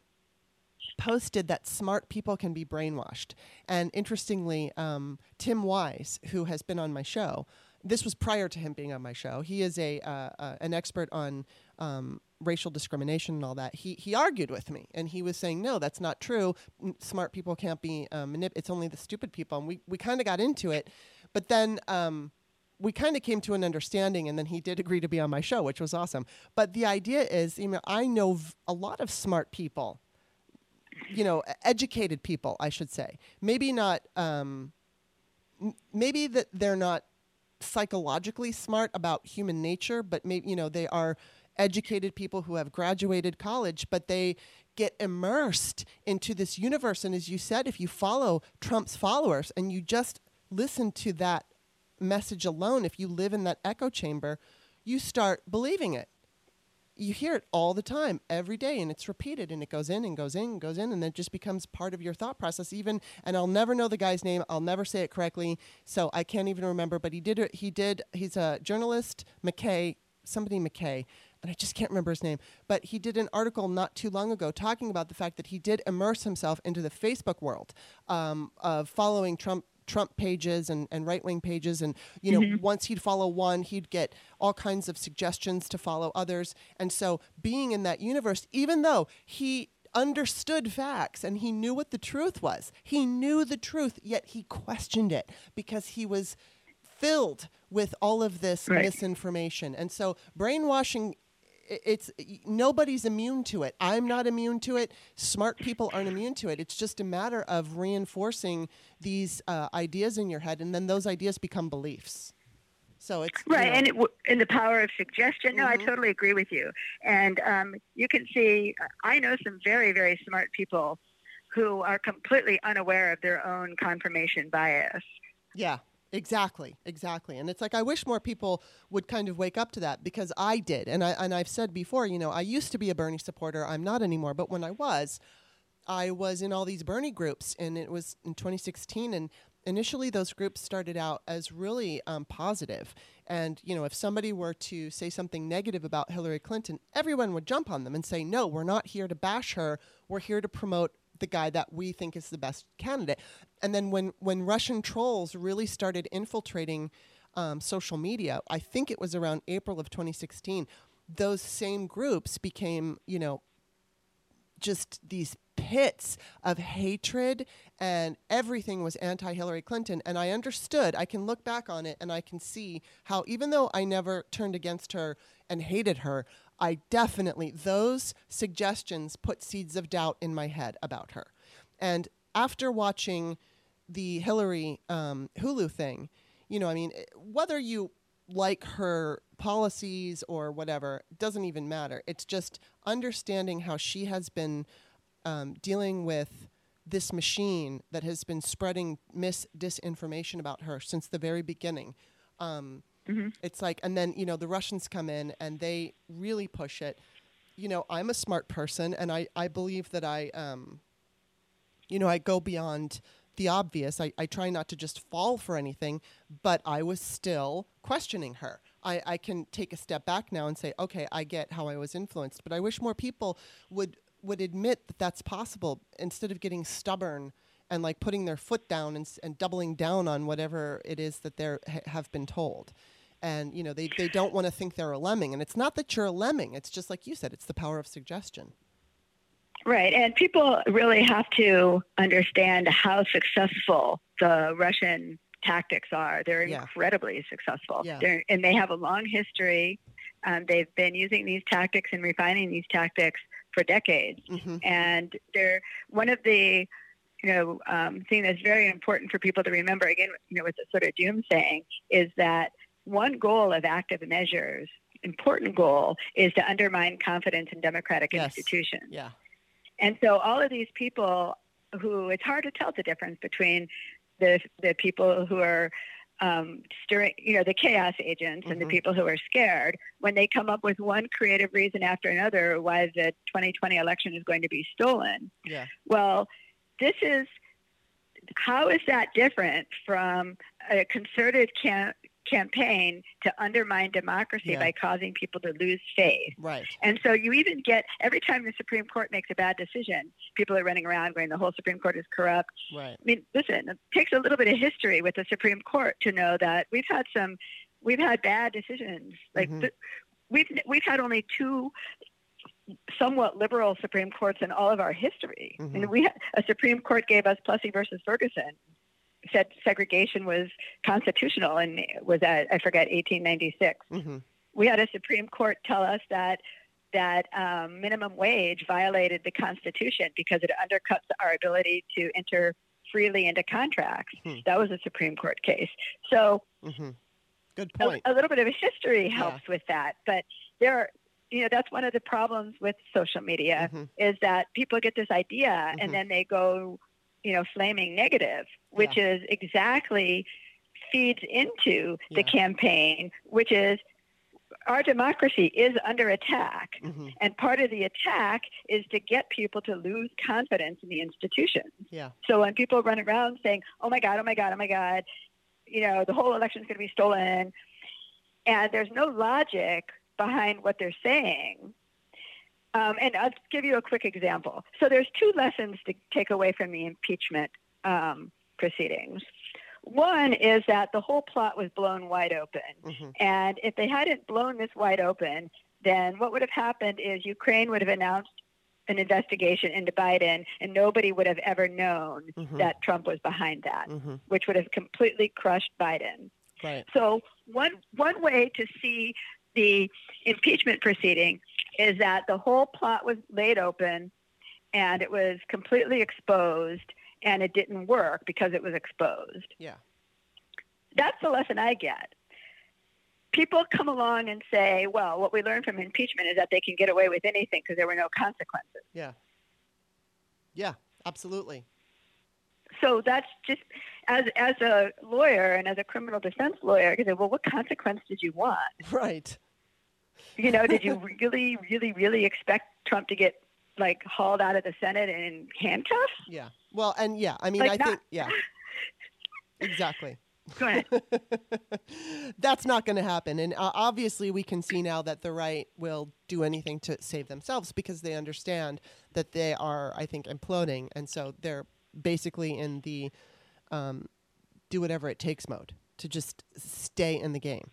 posted that smart people can be brainwashed. And interestingly, um, Tim Wise, who has been on my show, this was prior to him being on my show. He is a uh, uh, an expert on um, racial discrimination and all that. He he argued with me, and he was saying, "No, that's not true. N- Smart people can't be um, manip- It's only the stupid people." And we we kind of got into it, but then. Um, we kind of came to an understanding, and then he did agree to be on my show, which was awesome. But the idea is, you know, I know v- a lot of smart people, you know, educated people, I should say. Maybe not, um, m- maybe that they're not psychologically smart about human nature, but maybe, you know, they are educated people who have graduated college, but they get immersed into this universe. And as you said, if you follow Trump's followers and you just listen to that message alone, if you live in that echo chamber, you start believing it. You hear it all the time, every day, and it's repeated and it goes in and goes in and goes in, and it just becomes part of your thought process. Even, and I'll never know the guy's name, I'll never say it correctly, so I can't even remember. But he did, he did, he's a journalist, McKay, somebody McKay, and I just can't remember his name. But he did an article not too long ago talking about the fact that he did immerse himself into the Facebook world um, of following Trump Trump pages and, and right wing pages. And, you know, once he'd follow one, he'd get all kinds of suggestions to follow others. And so being in that universe, even though he understood facts and he knew what the truth was, he knew the truth, yet he questioned it because he was filled with all of this Right. misinformation. And so brainwashing it's nobody's immune to it. I'm not immune to it. Smart people aren't immune to it. It's just a matter of reinforcing these uh, ideas in your head, and then those ideas become beliefs. So it's you Right, know- and it, w- and the power of suggestion. No, I Mhm. totally agree with you. And um, you can see, I know some very, very smart people who are completely unaware of their own confirmation bias. Yeah, exactly, exactly. And it's like I wish more people would kind of wake up to that because I did, and I and I've said before, you know, I used to be a Bernie supporter. I'm not anymore, but when I was, I was in all these Bernie groups, and it was in 2016, and initially those groups started out as really um, positive. And you know, if somebody were to say something negative about Hillary Clinton, everyone would jump on them and say, "No, we're not here to bash her. We're here to promote." The guy that we think is the best candidate. And then when when Russian trolls really started infiltrating um, social media, I think it was around April of 2016. Those same groups became, you know, just these pits of hatred and everything was anti-Hillary Clinton and I understood I can look back on it and I can see how even though I never turned against her and hated her I definitely those suggestions put seeds of doubt in my head about her and after watching the Hillary um, Hulu thing you know I mean whether you like her policies or whatever doesn't even matter. It's just understanding how she has been um, dealing with this machine that has been spreading mis disinformation about her since the very beginning. Um, Mm-hmm. It's like, and then you know the Russians come in and they really push it. You know, I'm a smart person, and I I believe that I um, you know, I go beyond the obvious. I, I try not to just fall for anything, but I was still questioning her. I, I can take a step back now and say, okay, I get how I was influenced, but I wish more people would would admit that that's possible instead of getting stubborn and like putting their foot down and, and doubling down on whatever it is that they ha- have been told. And you know they, they don't want to think they're a lemming, and it's not that you're a lemming. It's just like you said, it's the power of suggestion. Right. And people really have to understand how successful the Russian tactics are. They're Yeah. incredibly successful. Yeah. They're, and they have a long history. Um, they've been using these tactics and refining these tactics for decades. hmm And they're one of the you know, um, thing that's very important for people to remember again, you know, with the sort of doom saying is that one goal of active measures, important goal, is to undermine confidence in democratic Yes. institutions. Yeah. And so all of these people who it's hard to tell the difference between the the people who are um, stirring, you know, the chaos agents and the Mhm. people who are scared when they come up with one creative reason after another why the 2020 election is going to be stolen. Yeah. Well, this is how is that different from a concerted cam- campaign to undermine democracy Yeah. by causing people to lose faith? Right. And so you even get every time the Supreme Court makes a bad decision, people are running around going, the whole Supreme Court is corrupt. Right. I mean, listen, it takes a little bit of history with the Supreme Court to know that we've had some, we've had bad decisions. Like Mhm. th- we've we've had only two somewhat liberal Supreme Courts in all of our history. Mhm. And we a Supreme Court gave us Plessy versus Ferguson. Said segregation was constitutional and was at I forget 1896 hmm we had a Supreme Court tell us that that um, minimum wage violated the Constitution because it undercuts our ability to enter freely into contracts. Hmm. That was a Supreme Court case. So hmm Good a, point. a little bit of a history helps with that. But there, are, you know, that's one of the problems with social media Mhm. is that people get this idea and then they go, you know, flaming negative, which is exactly feeds into the Yeah. campaign, which is our democracy is under attack. hmm And part of the attack is to get people to lose confidence in the institutions. Yeah. So when people run around saying, "Oh my God, oh my God, oh my God," you know, the whole election is going to be stolen, and there's no logic behind what they're saying. Um, and I'll give you a quick example. So there's two lessons to take away from the impeachment um, proceedings. One is that the whole plot was blown wide open. hmm And if they hadn't blown this wide open, then what would have happened is Ukraine would have announced an investigation into Biden, and nobody would have ever known Mhm. that Trump was behind that, hmm which would have completely crushed Biden. Right. So one one way to see the impeachment proceeding is that the whole plot was laid open, and it was completely exposed, and it didn't work because it was exposed Yeah. that's the lesson I get. People come along and say, well, what we learned from impeachment is that they can get away with anything because there were no consequences. Yeah. Yeah. Absolutely. So that's just as as a lawyer and as a criminal defense lawyer, you say, well, what consequence did you want? Right. You know, did you really, really, really expect Trump to get like hauled out of the Senate in handcuffs? Yeah. Well, and yeah, I mean, Like I not- think, yeah. Exactly. Go ahead. That's not going to happen. And uh, obviously, we can see now that the right will do anything to save themselves because they understand that they are, I think, imploding. And so they're basically in the um, do whatever it takes mode to just stay in the game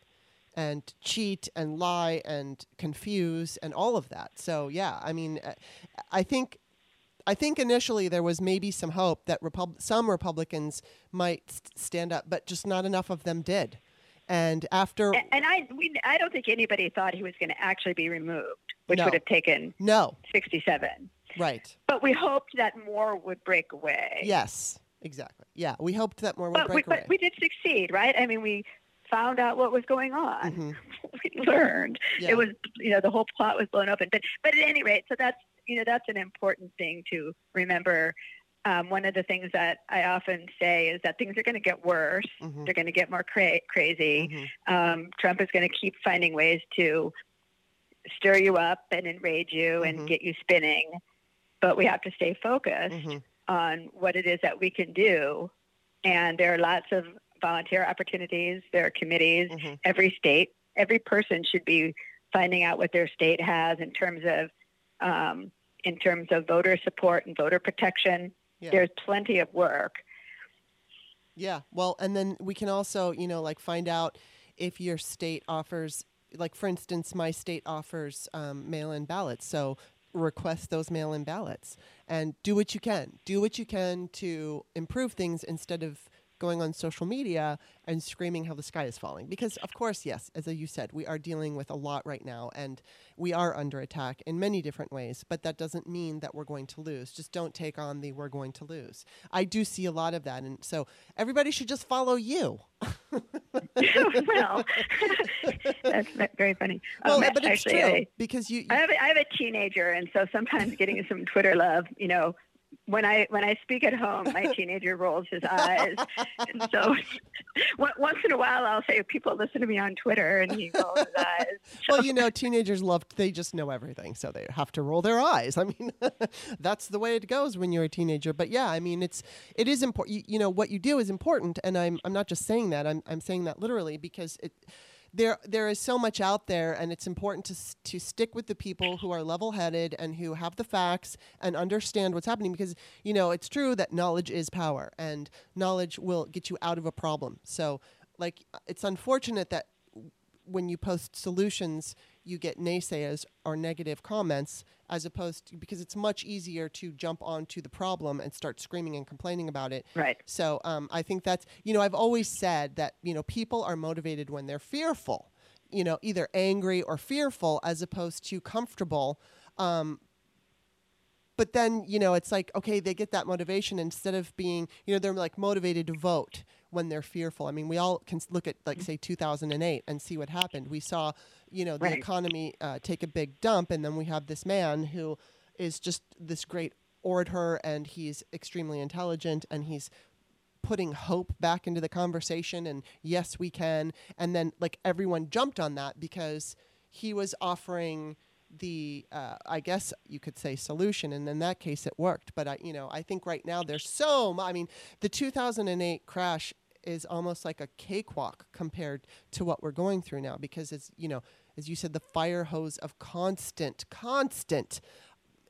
and cheat and lie and confuse and all of that. So, yeah, I mean, uh, I think. I think initially there was maybe some hope that Repub- some Republicans might st- stand up, but just not enough of them did. And after and, and I we I don't think anybody thought he was going to actually be removed, which No. would have taken no, 67. right, But we hoped that more would break away. yes, exactly, yeah, we hoped that more would But we, break away. but we did succeed, right? I mean, we found out what was going on. Mhm. we learned Yeah. it was, you know, the whole plot was blown open. But but at any rate, so that's you know that's an important thing to remember um, one of the things that I often say is that things are going to get worse. Mhm. They're going to get more cra- crazy. Mhm. Um, Trump is going to keep finding ways to stir you up and enrage you and get you spinning. But we have to stay focused Mhm. on what it is that we can do. And there are lots of volunteer opportunities. There are committees. Mhm. Every state, every person should be finding out what their state has in terms of um, in terms of voter support and voter protection. Yeah. There's plenty of work. Yeah. Well, and then we can also, you know, like find out if your state offers, like for instance, my state offers um, mail-in ballots. So request those mail-in ballots and do what you can. Do what you can to improve things instead of going on social media and screaming how the sky is falling. Because of course, yes, as you said, we are dealing with a lot right now and we are under attack in many different ways, but that doesn't mean that we're going to lose. Just don't take on the we're going to lose. I do see a lot of that and so everybody should just follow you. well, that's very funny. Well, Um, but it's actually, true I, because you, you I have a, I have a teenager, and so sometimes getting some Twitter love, you know, when I when I speak at home, my teenager rolls his eyes, and so once in a while I'll say, "People listen to me on Twitter," and he rolls his eyes. well, you know, teenagers love, they just know everything. So they have to roll their eyes. I mean, that's the way it goes when you're a teenager. But yeah, I mean, it's, it is important. You, you know, what you do is important. And I'm, I'm not just saying that, I'm, I'm saying that literally because it, there, there is so much out there, and it's important to to stick with the people who are level-headed and who have the facts and understand what's happening. Because you know, it's true that knowledge is power, and knowledge will get you out of a problem. So, like, it's unfortunate that when you post solutions, you get naysayers or negative comments, as opposed to because it's much easier to jump onto the problem and start screaming and complaining about it. Right. So um, I think that's you know I've always said that you know people are motivated when they're fearful, you know either angry or fearful as opposed to comfortable. Um, but then you know it's like okay they get that motivation instead of being you know they're like motivated to vote when they're fearful. I mean we all can look at like say 2008 and see what happened. We saw you know the Right. economy uh, take a big dump and then we have this man who is just this great orator and he's extremely intelligent and he's putting hope back into the conversation and yes we can. And then like everyone jumped on that because he was offering the uh, i guess you could say solution and in that case it worked. But i you know i think right now there's so i mean the 2008 crash is almost like a cakewalk compared to what we're going through now because it's you know as you said the fire hose of constant constant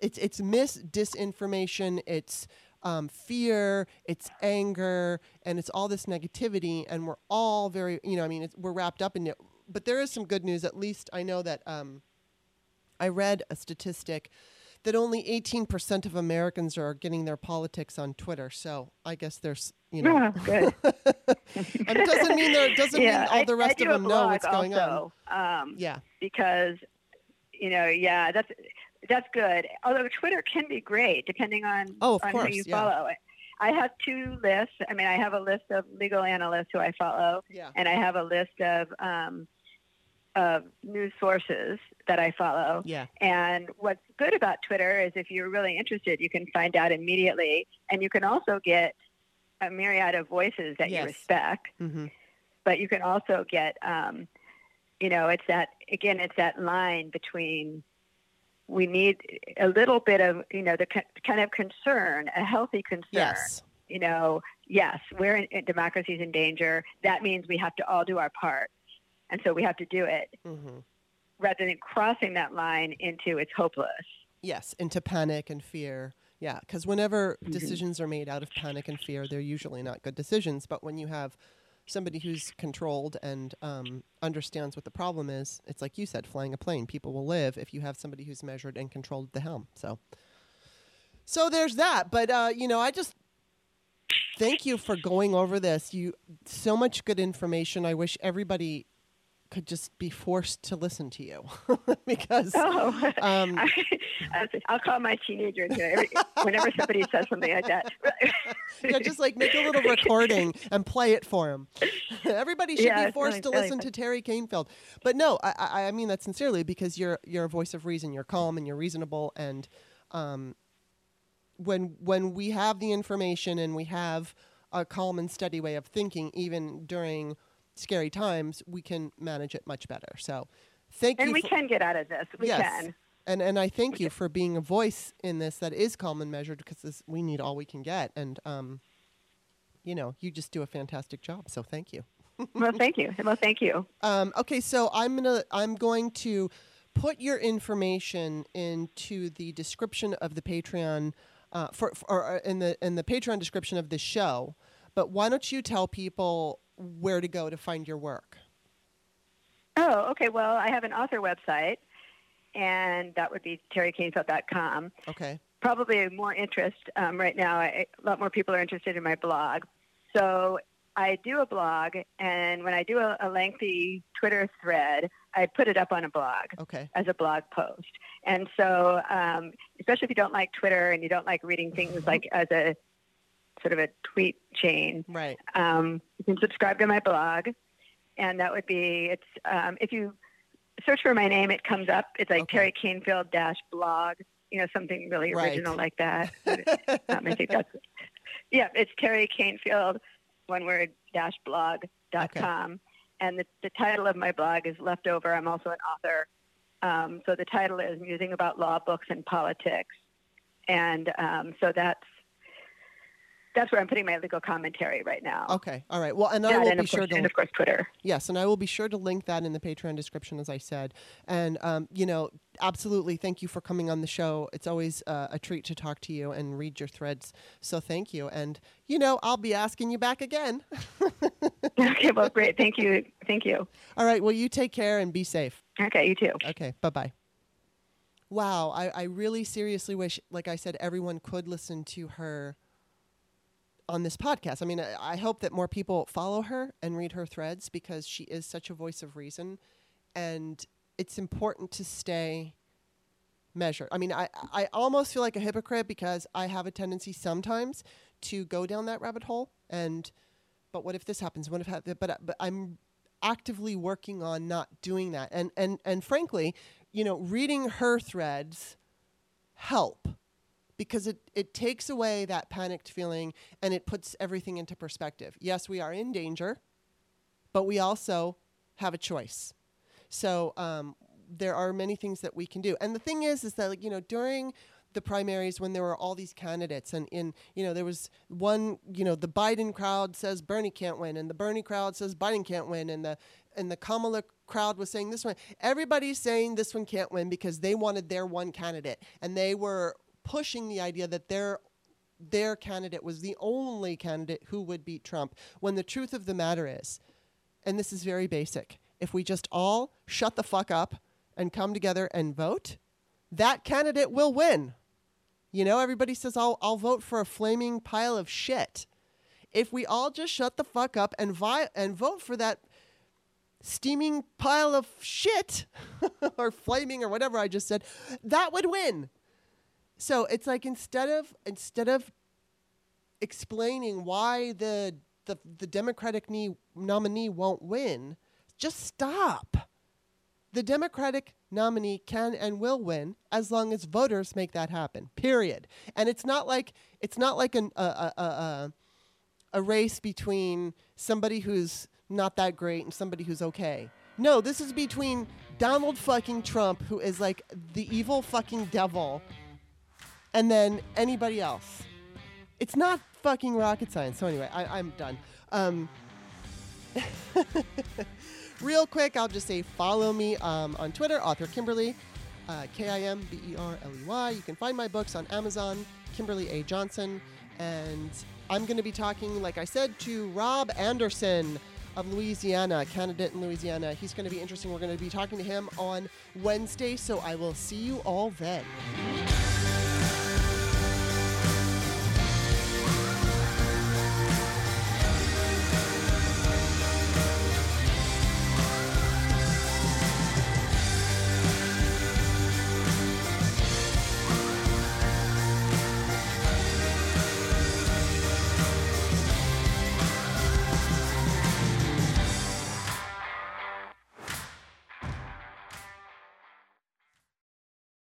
it's it's mis disinformation it's um, fear it's anger and it's all this negativity and we're all very you know i mean we're wrapped up in it. But there is some good news at least i know that um, i read a statistic that only 18% of americans are getting their politics on twitter so i guess there's you know Oh, good. and it doesn't mean there doesn't yeah, mean all I- the I rest of them know what's going on Um, yeah because you know, yeah, that's that's good. Although Twitter can be great depending on Oh, of on course, who you yeah. follow. I have two lists. I mean, I have a list of legal analysts who I follow, yeah and I have a list of um, of news sources that I follow. yeah. And what's good about Twitter is if you're really interested, you can find out immediately, and you can also get a myriad of voices that Yes. you respect. Hmm but you can also get um, you know it's that again it's that line between we need a little bit of you know the ki- kind of concern a healthy concern. Yes. You know yes we're in, in democracy's in danger. That means we have to all do our part and so we have to do it hmm rather than crossing that line into it's hopeless Yes, into panic and fear. Yeah, because whenever Mhm. decisions are made out of panic and fear, they're usually not good decisions. But when you have somebody who's controlled and um, understands what the problem is, it's like you said, flying a plane. People will live if you have somebody who's measured and controlled at the helm. So, so there's that. But uh, you know, I just thank you for going over this. You so much good information. I wish everybody could just be forced to listen to you because. oh Um, I'll call my teenager and say, every, whenever somebody says something like that. yeah, just like make a little recording and play it for him. Everybody should Yeah, be forced really- to listen fun. to Teri Kanefield. But no, I, I, I mean that sincerely because you're you're a voice of reason. You're calm and you're reasonable, and um, when when we have the information and we have a calm and steady way of thinking, even during scary times, we can manage it much better. So, thank and you. And we for- can get out of this. We yes. can. And and I thank you for being a voice in this that is calm and measured because this, we need all we can get. And um, you know, you just do a fantastic job. So thank you. Well, thank you. Well, thank you. Um, okay, so I'm gonna I'm going to put your information into the description of the Patreon uh, for, for or in the in the Patreon description of this show. But why don't you tell people where to go to find your work? Oh, okay. Well, I have an author website, and that would be terikanefield.com. Okay. Probably more interest um, right now. I, a lot more people are interested in my blog. So I do a blog, and when I do a, a lengthy Twitter thread, I put it up on a blog Okay. as a blog post. And so, um, especially if you don't like Twitter and you don't like reading things like as a sort of a tweet chain, Right. um, you can subscribe to my blog, and that would be it's um, if you search for my name, it comes up. It's like Okay. Teri Kanefield dash blog, you know, something really Right. original like that. um, I think that's yeah, it's Teri Kanefield, one word dash blog dot Okay. com, and the, the title of my blog is Leftover. I'm also an author, um, so the title is Musing About Law, Books, and Politics, and um, so that's. That's where I'm putting my legal commentary right now. Okay. All right. Well, and I will and be of sure course, to and of course Twitter. Yes, and I will be sure to link that in the Patreon description, as I said. And um, you know, absolutely, thank you for coming on the show. It's always uh, a treat to talk to you and read your threads. So thank you. And you know, I'll be asking you back again. okay, well, great. Thank you. Thank you. All right. Well, you take care and be safe. Okay, you too. Okay. Bye bye. Wow, I, I really seriously wish, like I said, everyone could listen to her on this podcast. I mean, I, I hope that more people follow her and read her threads because she is such a voice of reason. And it's important to stay measured. I mean, I, I almost feel like a hypocrite because I have a tendency sometimes to go down that rabbit hole. And, but what if this happens? What if, but, but I'm actively working on not doing that. And, and, and frankly, you know, reading her threads help because it, it takes away that panicked feeling and it puts everything into perspective. Yes, we are in danger, but we also have a choice. So um, there are many things that we can do. And the thing is, is that like, you know during the primaries when there were all these candidates and in you know there was one you know the Biden crowd says Bernie can't win and the Bernie crowd says Biden can't win and the and the Kamala crowd was saying this one everybody's saying this one can't win because they wanted their one candidate and they were pushing the idea that their their candidate was the only candidate who would beat Trump when the truth of the matter is and this is very basic if we just all shut the fuck up and come together and vote that candidate will win you know everybody says I'll I'll vote for a flaming pile of shit if we all just shut the fuck up and vi- and vote for that steaming pile of shit or flaming or whatever I just said, that would win. So it's like instead of instead of explaining why the the, the Democratic knee, nominee won't win, just stop. The Democratic nominee can and will win as long as voters make that happen. Period. And it's not like it's not like an, a, a, a, a race between somebody who's not that great and somebody who's okay. No, this is between Donald fucking Trump, who is like the evil fucking devil, and then anybody else. It's not fucking rocket science. So anyway, I, I'm done. Um, real quick, I'll just say follow me um, on Twitter, author Kimberly, uh, K I M B E R L E Y. You can find my books on Amazon, Kimberley A. Johnson. And I'm going to be talking, like I said, to Rob Anderson of Louisiana, candidate in Louisiana. He's going to be interesting. We're going to be talking to him on Wednesday. So I will see you all then.